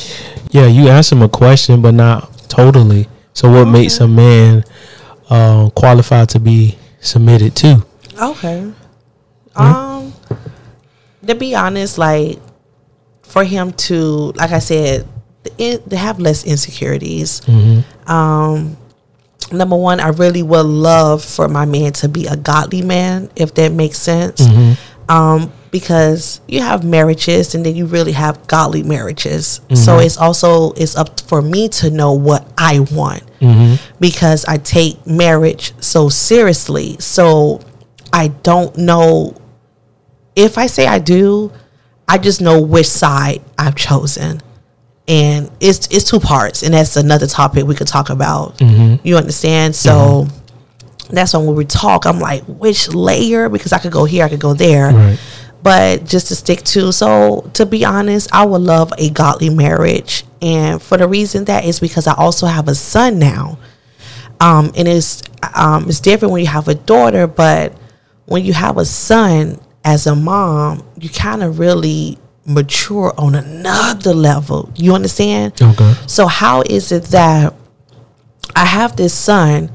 Yeah, you answered my question, but not totally. So, what okay. makes a man uh, qualified to be submitted to? Okay. Mm-hmm. Um, to be honest, like for him to, like I said, they have less insecurities. Mm-hmm. Um, number one, I really would love for my man to be a godly man, if that makes sense. Mm-hmm. Um, because you have marriages and then you really have godly marriages. Mm-hmm. So it's also it's up for me to know what I want mm-hmm. because I take marriage so seriously. So I don't know if I say I do, I just know which side I've chosen and it's it's two parts, and that's another topic we could talk about. Mm-hmm. You understand? So mm-hmm. that's when we talk. I'm like, which layer? Because I could go here, I could go there. Right. But just to stick to, so to be honest, I would love a godly marriage, and for the reason that is because I also have a son now, um, and it's um, it's different when you have a daughter, but when you have a son as a mom, you kind of really mature on another level. You understand? Okay. So how is it that I have this son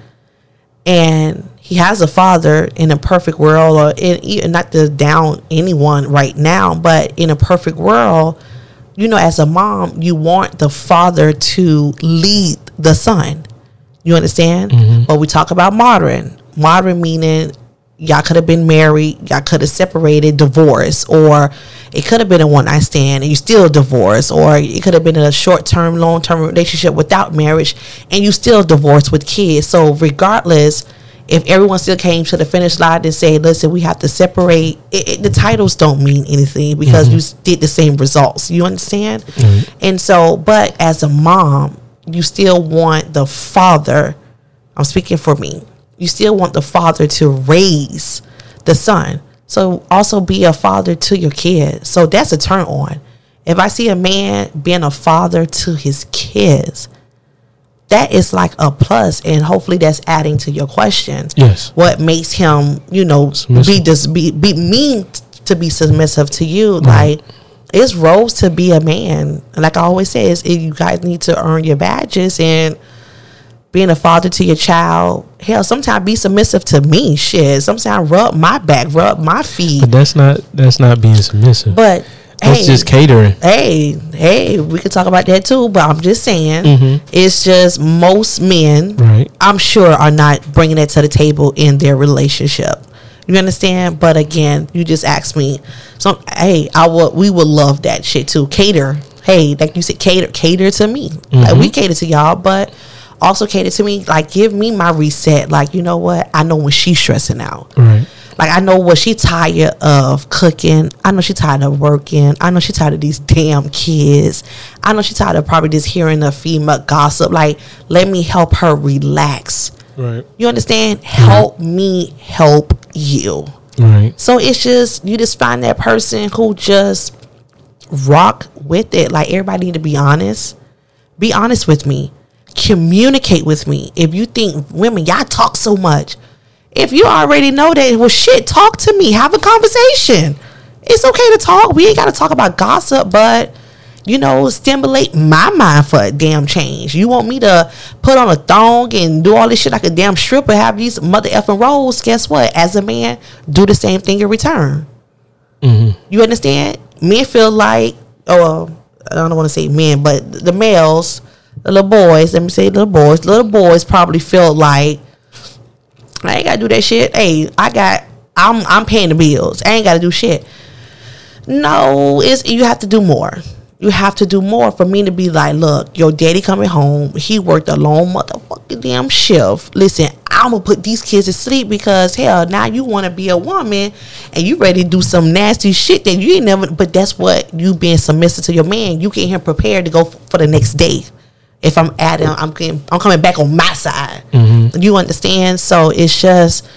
and he has a father in a perfect world or in not to down anyone right now, but in a perfect world, you know, as a mom, you want the father to lead the son. You understand? Mm-hmm. But we talk about modern. Modern meaning y'all could have been married, y'all could have separated, divorced, or it could have been a one night stand and you still divorced, or it could have been a short term, long term relationship without marriage and you still divorced with kids. So regardless, if everyone still came to the finish line and say, "Listen, we have to separate," it, it, the titles don't mean anything because mm-hmm. you did the same results. You understand? Mm-hmm. And so, but as a mom, you still want the father. I'm speaking for me you still want the father to raise the son. So also be a father to your kids. So that's a turn on. If I see a man being a father to his kids, that is like a plus, and hopefully that's adding to your question. Yes. What makes him, you know, submissive. be just be be mean to be submissive to you? Right. Like it's roles to be a man. Like I always say, is you guys need to earn your badges and being a father to your child. Hell, sometimes be submissive to me. Shit, sometimes rub my back, rub my feet. But that's not that's not being submissive. But that's hey, just catering. Hey, hey, we could talk about that too. But I'm just saying, mm-hmm. it's just most men, right? I'm sure, are not bringing that to the table in their relationship. You understand? But again, you just asked me. So hey, I would we would love that shit too. Cater. Hey, like you said, cater cater to me. Mm-hmm. Like we mm-hmm. cater to y'all, but also cater to me. Like, give me my reset. Like, you know what? I know when she's stressing out. Right. Like, I know what she tired of cooking. I know she tired of working. I know she tired of these damn kids. I know she tired of probably just hearing the female gossip. Like, let me help her relax. Right. You understand? Help me help you. Right. So it's just you just find that person who just rock with it. Like everybody need to be honest. Be honest with me communicate with me. If you think women, y'all talk so much. If you already know that, well, shit, talk to me. Have a conversation. It's okay to talk. We ain't got to talk about gossip, but you know, stimulate my mind for a damn change. You want me to put on a thong and do all this shit like a damn stripper, have these mother effing roles? Guess what? As a man, do the same thing in return. Mm-hmm. You understand? Men feel like, oh, I don't want to say men, but the males little boys, let me say little boys, little boys probably felt like I ain't gotta do that shit. Hey, I got I'm I'm paying the bills. I ain't gotta do shit. No, it's you have to do more. You have to do more for me to be like, look, your daddy coming home. He worked a long motherfucking damn shift. Listen, I'm gonna put these kids to sleep because hell, now you want to be a woman and you ready to do some nasty shit that you ain't never. But that's what you being submissive to your man. You get him prepared to go for the next day. If I'm adding, I'm getting, I'm coming back on my side. Mm-hmm. You understand? So it's just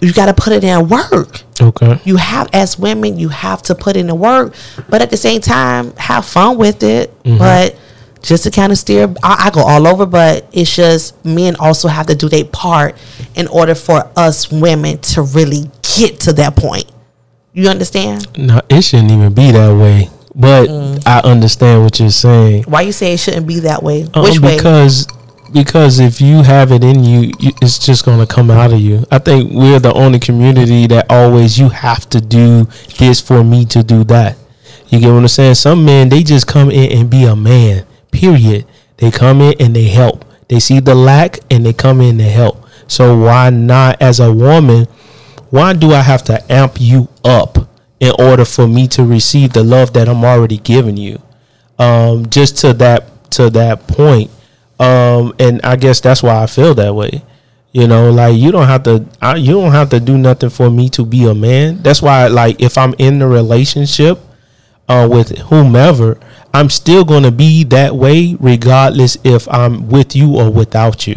you got to put it in work Okay. you have as women you have to put in the work but at the same time have fun with it mm-hmm. but just to kind of steer I, I go all over but it's just men also have to do their part in order for us women to really get to that point you understand No, it shouldn't even be that way. But I understand what you're saying. why you say it shouldn't be that way Um, which way because because if you have it in you, you, it's just gonna come out of you. I think we're the only community that always you have to do this for me to do that. You get what I'm saying? Some men they just come in and be a man. Period. They come in and they help. They see the lack and they come in to help. So why not as a woman? Why do I have to amp you up in order for me to receive the love that I'm already giving you? um, just to that to that point. Um, and I guess that's why I feel that way. You know, like you don't have to, I, you don't have to do nothing for me to be a man. That's why, like, if I'm in the relationship uh, with whomever, I'm still gonna be that way, regardless if I'm with you or without you.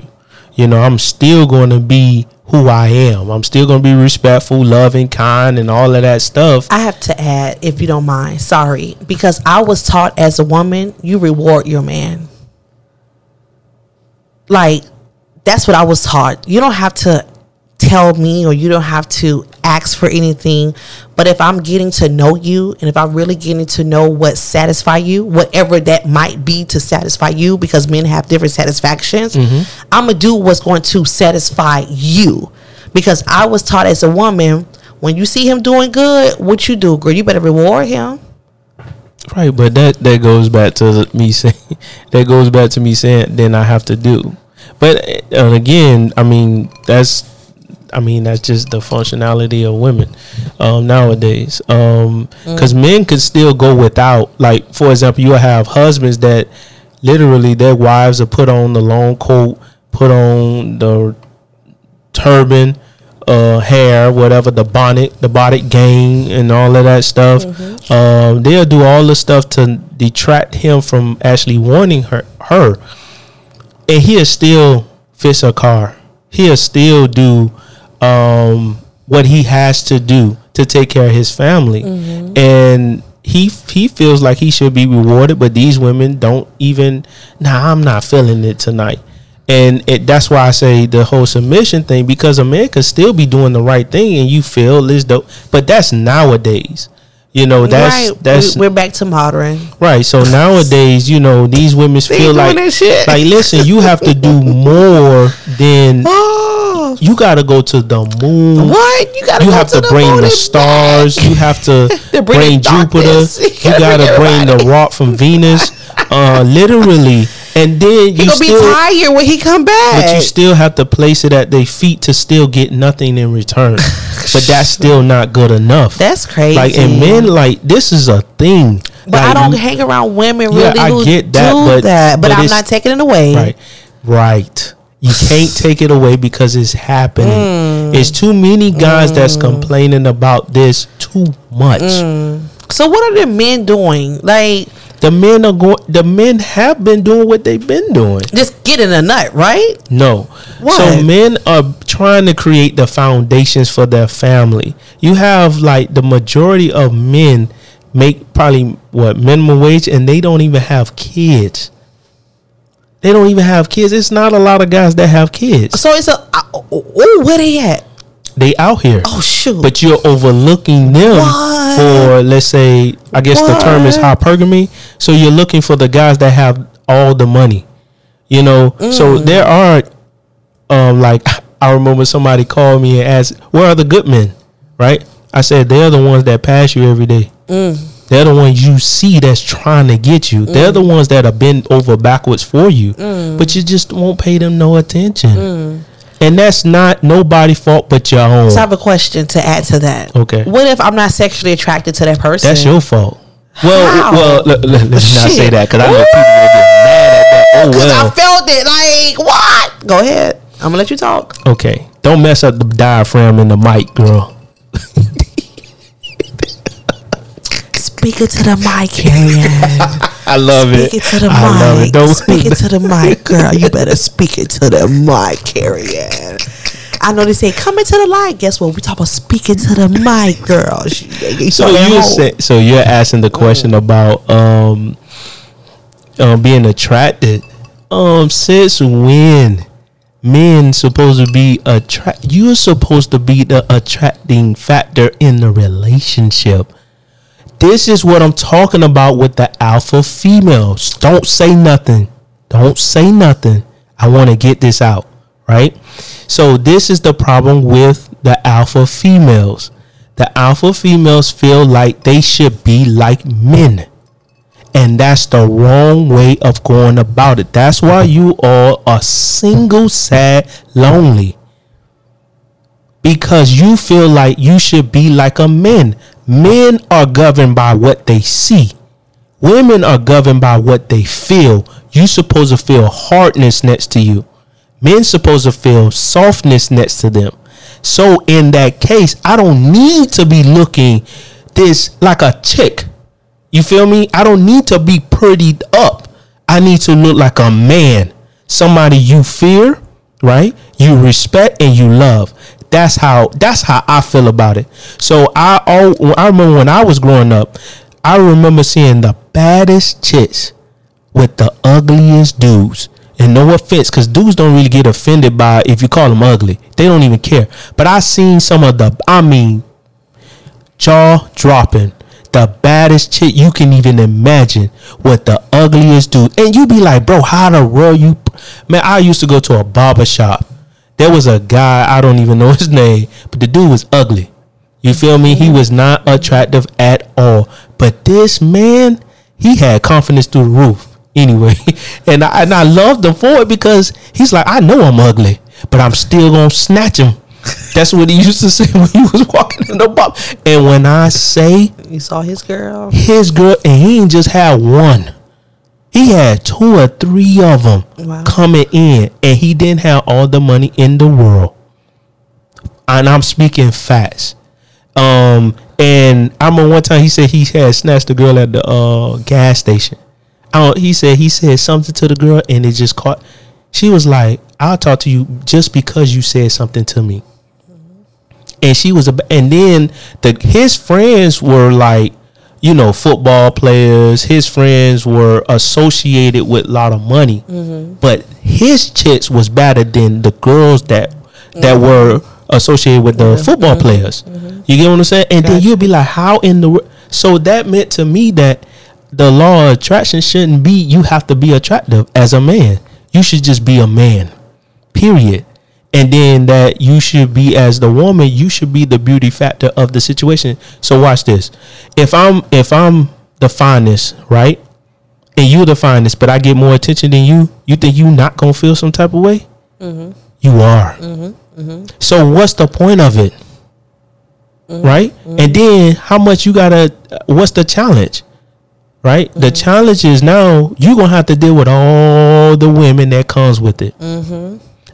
You know, I'm still gonna be who I am. I'm still gonna be respectful, loving, kind, and all of that stuff. I have to add, if you don't mind, sorry, because I was taught as a woman, you reward your man. Like, that's what I was taught. You don't have to tell me or you don't have to ask for anything. But if I'm getting to know you and if I'm really getting to know what satisfy you, whatever that might be to satisfy you, because men have different satisfactions, I'm gonna do what's going to satisfy you. Because I was taught as a woman, when you see him doing good, what you do, girl, you better reward him. Right, but that that goes back to me saying that goes back to me saying then I have to do. But uh, again, I mean that's I mean that's just the functionality of women um, nowadays. Because men could still go without. Like for example, you'll have husbands that literally their wives are put on the long coat, put on the turban, uh, hair, whatever the bonnet, the bonnet gang, and all of that stuff. Um, they'll do all the stuff to detract him from actually wanting her. Her, and he'll still fix her car. He'll still do um, what he has to do to take care of his family, and he he feels like he should be rewarded. But these women don't even. Nah, I'm not feeling it tonight. And it, that's why I say the whole submission thing because a man could still be doing the right thing and you feel as though, but that's nowadays. You know that's right. that's we, are back to modern. Right. So nowadays, you know, these women feel like like listen, you have to do more than You got to go to the moon. what you got to You have to, the bring the stars. back. You have to To bring Jupiter. You You gotta bring the rock from Venus. Uh, literally, and then He you gonna still, be tired when he come back. but you still have to place it at their feet to still get nothing in return. but that's still not good enough. That's crazy. like and men like this is a thing. but I don't hang around women Yeah, really I who get that, do but- that. But, but I'm not taking it away. Right. Right. You can't take it away because it's happening. Mm. It's too many guys that's complaining about this too much. Mm. So what are the men doing? Like The men are going the men have been doing what they've been doing. just getting a nut, right? No. What? So men are trying to create the foundations for their family. You have like the majority of men make probably what minimum wage and they don't even have kids. They don't even have kids. It's not a lot of guys that have kids. So it's a oh where they at? They out here. Oh shoot! but you're overlooking them What? for let's say I guess the term is hypergamy. So you're looking for the guys that have all the money. You know, so Mm. there are um like I remember somebody called me and asked, "Where are the good men?" Right? I said they're the ones that pass you every day. Mm. They're the ones you see that's trying to get you. They're the ones that are bent over backwards for you, Mm. but you just won't pay them no attention. and that's not nobody fault but your own. So I have a question to add to that. Okay. What if I'm not sexually attracted to that person? That's your fault. Well, How? well, let, us not Shit. say that because I know people will get mad at that. Oh Because I well. felt it. Like what? Go ahead. I'm gonna let you talk. Okay, don't mess up the diaphragm in the mic, girl. Speak it to the mic, Harriet. I love it. Speak it. it to the I love mic. it. Don't Speak it to the mic, girl. You better speak it to the mic, Harriet. I know they say come into the light. Guess what? We talk about speaking to the mic, girl. She- So you say, so you're asking the question about um, um being attracted. Um, since when men supposed to be attract? You're supposed to be the attracting factor in the relationship. This is what I'm talking about with the alpha females. Don't say nothing. Don't say nothing. I want to get this out, right? So this is the problem with the alpha females. The alpha females feel like they should be like men. And that's the wrong way of going about it. That's why you all are single, sad, lonely because you feel like you should be like a man. Men are governed by what they see. Women are governed by what they feel. You supposed to feel hardness next to you. Men supposed to feel softness next to them. So in that case, I don't need to be looking this like a chick. You feel me? I don't need to be prettied up. I need to look like a man. Somebody you fear, right? You respect and you love. That's how that's how I feel about it. So I al- I remember when I was growing up, I remember seeing the baddest chicks with the ugliest dudes. And no offense, because dudes don't really get offended by if you call them ugly. They don't even care. But I seen some of the, I mean, jaw dropping, the baddest chick you can even imagine with the ugliest dude. And you be like, bro, how the world you, man, I used to go to a barber shop. There was a guy, I don't even know his name, but the dude was ugly. You feel me? He was not attractive at all. But this man, he had confidence through the roof. Anyway, and I and I loved him for it because he's like, I know I'm ugly, but I'm still gonna snatch him. That's what he used to say when he was walking in the bar. And when I say You saw his girl. his girl, and he ain't just had one. He had two or three of them Wow. coming in, and he didn't have all the money in the world. And I'm speaking facts. Um, and I remember one time he said he had snatched the girl at the uh gas station. He said he said something to the girl, and it just caught. She was like, "I'll talk to you just because you said something to me." and she was a and then the his friends were like you know football players his friends were associated with a lot of money. Mm-hmm. But his chicks was better than the girls that that mm-hmm. were associated with the mm-hmm. football players. You get what i'm saying? And then you'll be like how in the wor-" so that meant to me that the law of attraction shouldn't be you have to be attractive as a man. You should just be a man period and then that you should be as the woman you should be the beauty factor of the situation. So watch this. If i'm if i'm the finest right? And you the finest but i get more attention than you you think you not gonna feel some type of way? Mm-hmm. You are. Mm-hmm. Mm-hmm. So what's the point of it? Right? And then how much you gotta what's the challenge? Right? The challenge is now you gonna have to deal with all the women that comes with it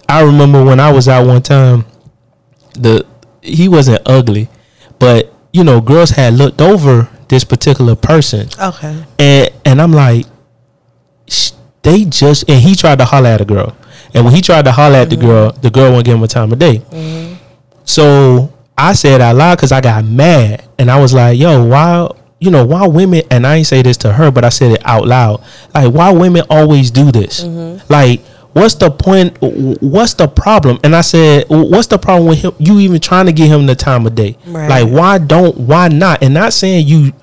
I remember when I was out one time, the he wasn't ugly, but you know, girls had looked over this particular person, Okay. and and I'm like, they just and he tried to holler at a girl, and when he tried to holler at the mm-hmm. girl, the girl won't give him a time of day. Mm-hmm. So I said I lied because I got mad, and I was like, yo, why? You know why women and I ain't say this to her, but I said it out loud. Like why women always do this? Mm-hmm. Like what's the point? What's the problem? And I said, what's the problem with him? You even trying to get him the time of day? Right. Like why don't? Why not? And not saying you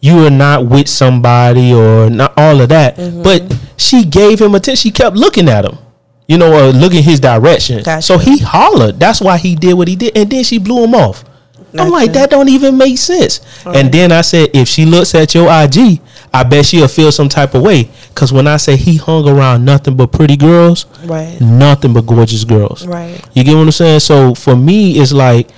you are not with somebody or not all of that. Mm-hmm. But she gave him attention. She kept looking at him, you know, uh, looking his direction. Gotcha. So he hollered. That's why he did what he did. And then she blew him off. I'm like, that don't even make sense. Right. And then I said, if she looks at your IG, I bet she'll feel some type of way. Cause when I say he hung around nothing but pretty girls, Right. nothing but gorgeous girls. Right. You get what I'm saying? So for me, it's like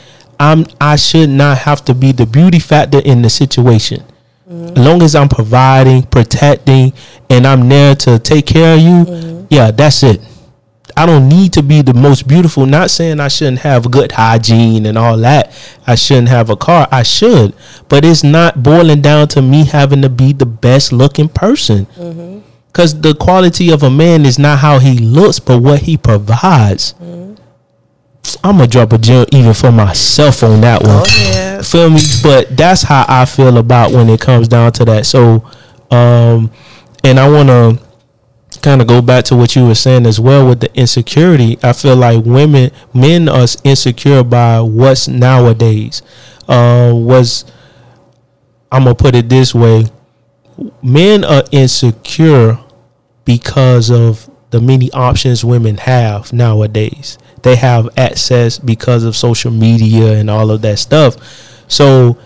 I'm I should not have to be the beauty factor in the situation. As long as I'm providing, protecting, and I'm there to take care of you, yeah, that's it. I don't need to be the most beautiful. Not saying I shouldn't have good hygiene and all that. I shouldn't have a car. I should, but it's not boiling down to me having to be the best looking person. Because the quality of a man is not how he looks, but what he provides. I'm gonna drop a gem even for myself on that one. Oh yeah. Feel me? But that's how I feel about when it comes down to that. So, um, and I want to kind of go back to what you were saying as well with the insecurity. I feel like women, men are insecure by what's nowadays. Uh, was I'm gonna put it this way: men are insecure because of the many options women have nowadays. They have access because of social media and all of that stuff. So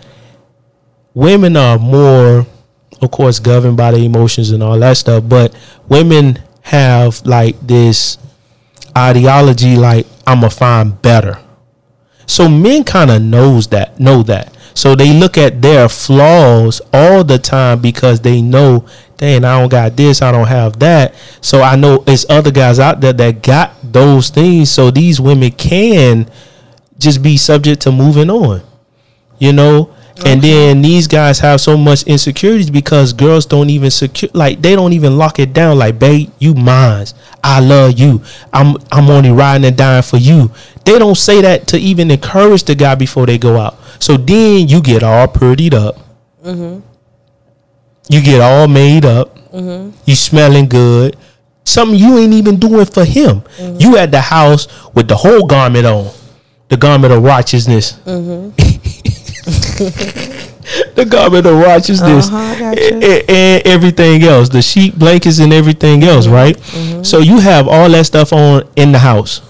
women are more of course governed by the emotions and all that stuff, but women have like this ideology like I'm gonna find better. So men kind of knows that, know that. So they look at their flaws all the time because they know, dang, I don't got this, I don't have that. So I know it's other guys out there that got those things. So these women can just be subject to moving on, you know. And then these guys have so much insecurities because girls don't even secure, like they don't even lock it down. Like, babe, you mines. I love you. I'm I'm only riding and dying for you. They don't say that to even encourage the guy before they go out. So then you get all prettied up. Mm-hmm. You get all made up. Mm-hmm. You smelling good. Something you ain't even doing for him. Mm-hmm. You at the house with the whole garment on, the garment of righteousness. the garment of righteousness Uh-huh, and, and- and everything else, the sheet blankets and everything else, Mm-hmm. right? So you have all that stuff on in the house.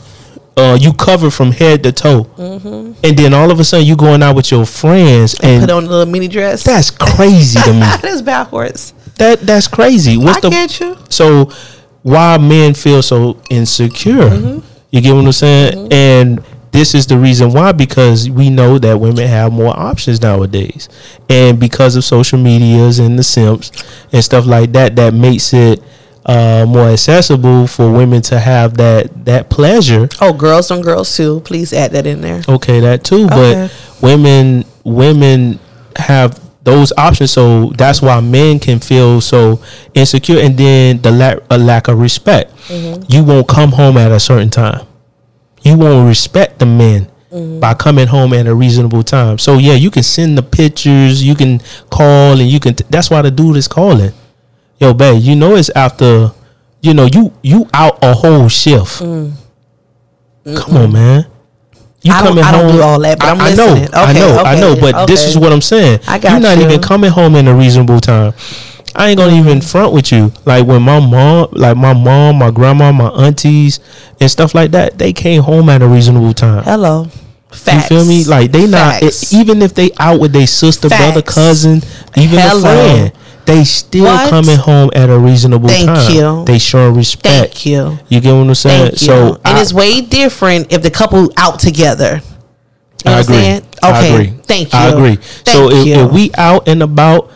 Uh, you cover from head to toe, Mm-hmm. and then all of a sudden you going out with your friends, and Put on a little mini dress. that's crazy to me. That's backwards. That that's crazy. What's I the get you. so why men feel so insecure? Mm-hmm. You get what I'm saying? And this is the reason why because we know that women have more options nowadays, and because of social medias and the simps and stuff like that, that makes it uh, more accessible for women to have that that pleasure. Oh, girls on girls too. Please add that in there. Okay, that too, Okay. but women women have those options, so that's why men can feel so insecure, and then the lack a lack of respect. You won't come home at a certain time. You won't respect the men mm-hmm. by coming home at a reasonable time. So yeah, you can send the pictures, you can call, and you can. T- that's why the dude is calling. Yo, babe, you know it's after. You know you you out a whole shift. Mm-hmm. Come on, man. You I don't- I don't do all that, but I'm I know, listening. I Okay, know, I know. But this is what I'm saying. I got You're not you. even coming home in a reasonable time. I ain't gonna even front with you. Like when my mom, like my mom, my grandma, my aunties, and stuff like that, they came home at a reasonable time. Hello. Facts. You feel me? Like they not Facts. even if they out with their sister, brother, cousin, even Hello. a friend, they still What? coming home at a reasonable Thank time. you. They showing respect. Thank you. You get what I'm saying? So and I, it's way different if the couple out together. You I agree. understand? I Okay. agree. Thank you. I agree. so Thank if, you. if we out and about,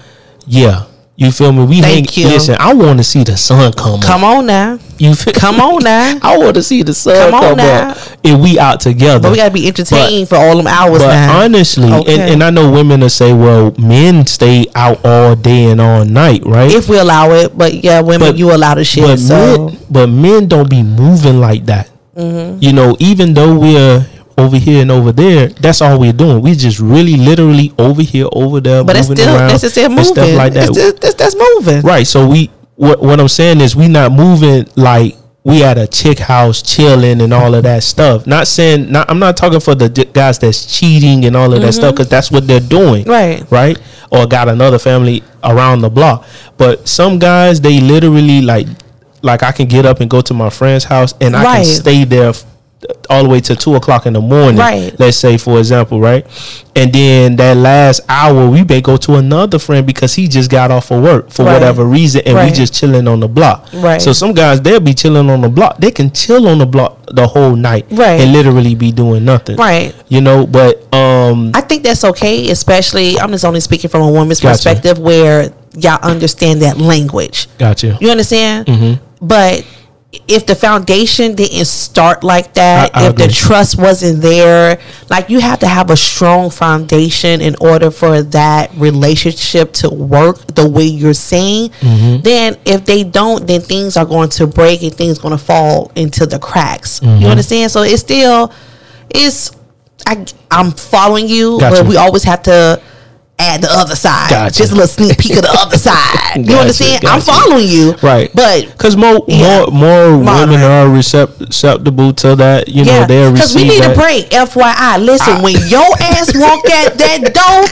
yeah, you feel me? We Thank hang. you. Listen, I want to see the sun come. Come up. on now. You feel, Come on now. I want to see the sun Come come, on now. up. If we out together, But we gotta be entertained for all them hours But now. honestly, Okay. and, and I know women will say, "Well, men stay out all day and all night, right?" if we allow it, but yeah, women, But- you allow the shit. but so men, but men don't be moving like that. Mm-hmm. You know, even though we're over here and over there, that's all we're doing. We just really, literally over here, over there, but it's moving still around that's still moving. stuff like that. It's that's, that's moving. Right. So we what what I'm saying is we not moving like we at a chick house chilling and all of that stuff. Not saying not I'm not talking for the d- guys that's cheating and all of that stuff because that's what they're doing. Mm-hmm. Right. Right. Or got another family around the block. But some guys they literally like like I can get up and go to my friend's house and I Right. can stay there all the way to two o'clock in the morning. Right. Let's say, for example, right, and then that last hour we may go to another friend because he just got off of work for Right. whatever reason, and we just chilling on the block. Right. So some guys they'll be chilling on the block. They can chill on the block the whole night. Right. And literally be doing nothing. Right. You know, but um. I think that's okay, especially I'm just only speaking from a woman's Gotcha. perspective where y'all understand that language. Gotcha. You understand? Mm-hmm. But if the foundation didn't start like that, I- I if the trust wasn't there, like you have to have a strong foundation in order for that relationship to work the way you're saying. Mm-hmm. Then if they don't, then things are going to break and things going to fall into the cracks. Mm-hmm. You understand? So it's still it's I I'm following you, Gotcha. but we always have to add the other side. Gotcha. Just a little sneak peek of the other side. You Gotcha, understand? I'm following you. Right. But Because more, Yeah. more, more women are recept- acceptable to that. You know, yeah, they'll because we need that. a break. FYI, listen, when your ass walk at that door,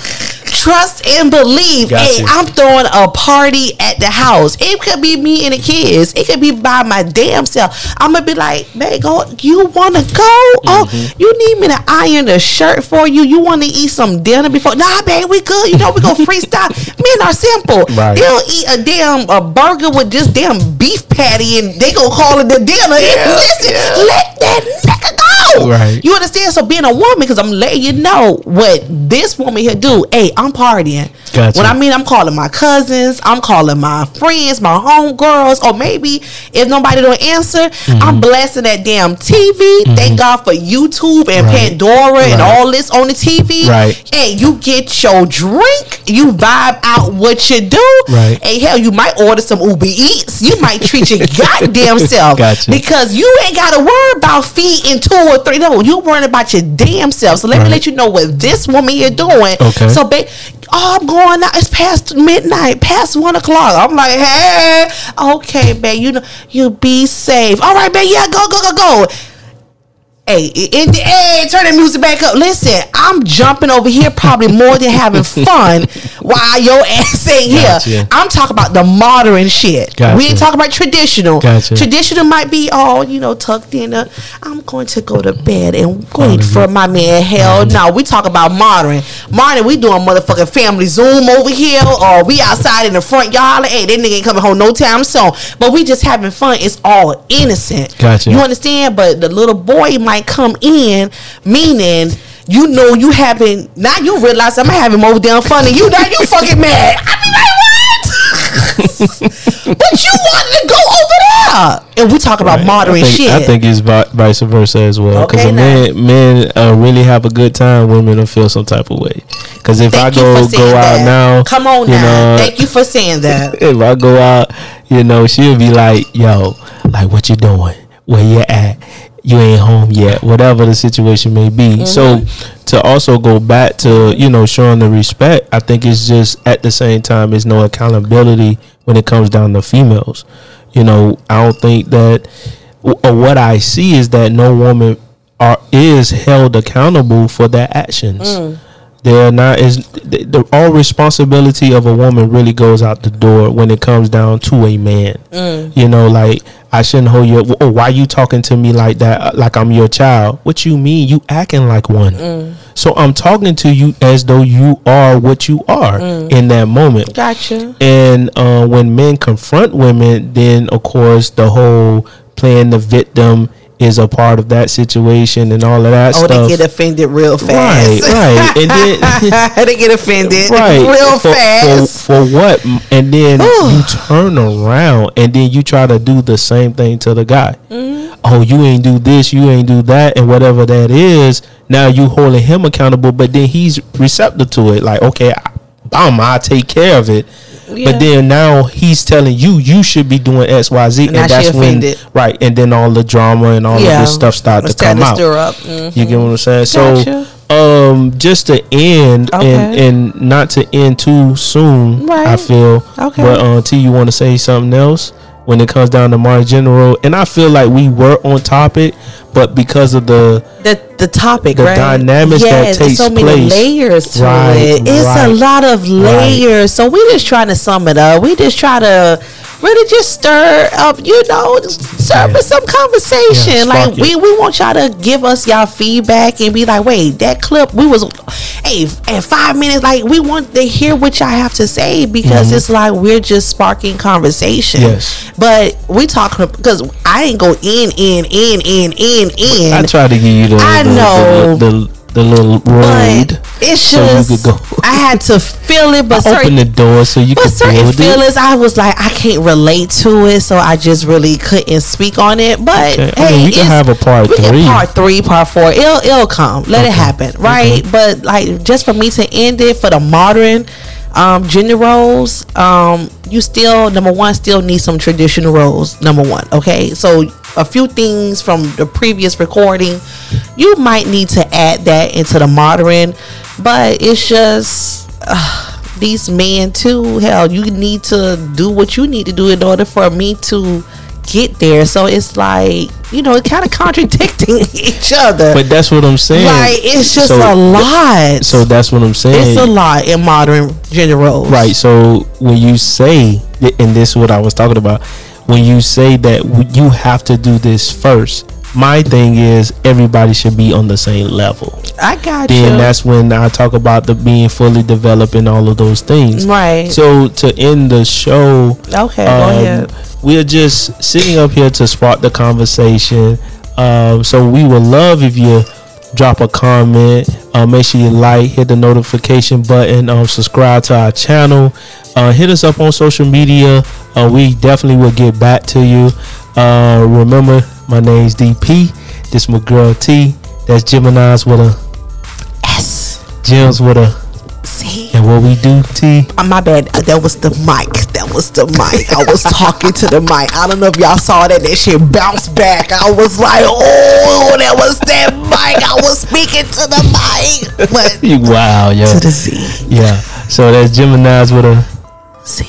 trust and believe. Got hey, you. I'm throwing a party at the house. It could be me and the kids. It could be by my damn self. I'm gonna be like, babe, go. You wanna go? Oh, Mm-hmm. you need me to iron a shirt for you? You want to eat some dinner before? Nah, babe, we good. You know we go freestyle. Men are simple. Right. They don't eat a damn a burger with just damn beef patty, and they gonna call it the dinner. Listen, let that nigga go. Right. You understand? So being a woman, because I'm letting you know what this woman here do. Hey, I'm partying. Gotcha. When I mean I'm calling my cousins, I'm calling my friends, my homegirls, or maybe if nobody don't answer, Mm-hmm. I'm blessing that damn TV. Thank God for YouTube and Right. Pandora and all this on the TV. Right. Hey, you get your drink, you vibe out what you do. Right. Hey, hell, you might order some Uber Eats. You might treat your goddamn self. Gotcha. Because you ain't got to worry about feeding two or three. No, you worrying about your damn self. So let me let you know what this woman here doing. Okay. So, ba- oh, I'm going out. It's past midnight, past one o'clock. I'm like, hey, okay, babe, you know, you be safe. All right, babe, yeah, go, go, go, go. Hey, in the, hey, turn the music back up. Listen, I'm jumping over here, probably more than having fun while your ass ain't Gotcha. here. I'm talking about the modern shit. Gotcha. We ain't talking about traditional. Gotcha. Traditional might be all you know tucked in. The, I'm going to go to bed and wait for my man. Hell no, we talk about modern. Modern, we doing motherfucking family Zoom over here, or we outside in the front yard. Like, hey, that nigga ain't coming home no time soon. But we just having fun. It's all innocent. Gotcha. You understand? But the little boy might come in, meaning. You know you haven't. now you realize I'm having more damn fun and you now you fucking mad. I be like, what? but you wanted to go over there. And we talk about Right. modern I think, shit. I think it's vice versa as well. Because Okay, men, men uh, really have a good time. Women will feel some type of way. Because if Thank I go go out that. now, Come on you now. know, Thank you for saying that. if I go out, you know, she'll be like, "Yo, like, what you doing? Where you at? You ain't home yet." Whatever the situation may be. So, mm-hmm. to also go back to you know showing the respect, I think it's just at the same time, it's no accountability when it comes down to females. You know, I don't think that. Or what I see is that no woman are is held accountable for their actions. Mm. They're not is the, the all responsibility of a woman really goes out the door when it comes down to a man. You know, like I shouldn't hold you. Oh, why you talking to me like that? uh, Like I'm your child? What you mean? You acting like one? So I'm talking to you as though you are what you are in that moment. Gotcha. And uh, when men confront women, then of course the whole playing the victim is a part of that situation and all of that Oh, stuff. they get offended real fast. right, and then they get offended right real for, fast. for, for what? And then you turn around and then you try to do the same thing to the guy. Mm-hmm. Oh, you ain't do this, you ain't do that, and whatever that is. Now you holding him accountable, but then he's receptive to it. Like, okay, I, I'm, I take care of it. Yeah. But then now he's telling you you should be doing X, Y, Z, And and, that's when right, and then all the drama and all Yeah. of this stuff start to come to out. Mhm. You get what I'm saying? Gotcha. So, um, just to end Okay. and and not to end too soon, I feel. Okay. But uh, T, you want to say something else when it comes down to Mars General? And I feel like we were on topic, but because of the the the topic, The right? dynamics that yes, there's takes so many place. layers to Right, it. It's right, a lot of layers. So we just trying to sum it up. We just try to really just stir up, you know, stir Yeah. some conversation. Yeah, like we we want y'all to give us y'all feedback and be like, wait, that clip we was, hey, at five minutes, like we want to hear what y'all have to say because it's like we're just sparking conversation. Mm-hmm. Yes. but we talking because I ain't go in in in in in in. I tried to give you the I the, know. the, the, the little but road it's so you just could go. I had to feel it, but Open the door so you but could certain build it. feelings, I was like, I can't relate to it, so I just really couldn't speak on it. But Okay. I hey, mean, we can have a part three. part three, part four. It'll it'll come. Let it happen, right? But like, just for me to end it for the modern um, gender roles, um, you still number one still need some traditional roles. Number one, okay. So a few things from the previous recording, you might need to add that into the modern, but it's just. Uh, these men too hell you need to do what you need to do in order for me to get there so it's like you know kind of contradicting each other But that's what I'm saying. like it's just So a lot So that's what I'm saying. it's a lot in modern gender roles Right. So when you say, and this is what I was talking about, when you say that you have to do this first, my thing is everybody should be on the same level. i got Then you that's when I talk about the being fully developed and all of those things. right So to end the show, okay go um, we're just sitting up here to spark the conversation. Um, so we would love if you drop a comment. Uh, make sure you like, hit the notification button, um, subscribe to our channel. Uh, hit us up on social media. Uh, we definitely will get back to you. Uh, remember, my name's DP. This my girl T. That's Gemini's with a s Gems with a see and what we do T. Uh, my bad. Uh, That was the mic. That was the mic. I was talking to the mic. I don't know if y'all saw that. That shit bounced back. I was like, oh, that was that mic. I was speaking to the mic, but Wow, yeah, to the Z. yeah. So that's Gemini's with a Z.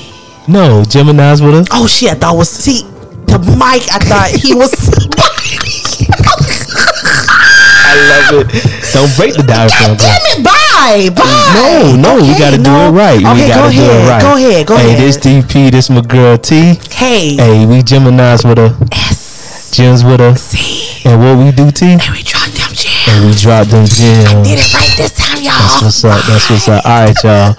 no Gemini's with a. Oh shit! I thought was see the mic. I thought he was. I love it. Don't break the diaphragm. bro. Damn it! Bye, bye. No, no, we Okay, gotta do it right. we gotta go do ahead. it right. Go ahead. Go hey, ahead. Hey, this DP, this my girl T. hey. Hey, we Gemini's with a S. gems with a, See. and what we do T? And we dropped them gems. And we drop them gems. I did it right this time, y'all. That's what's up. That's what's up. All right, y'all.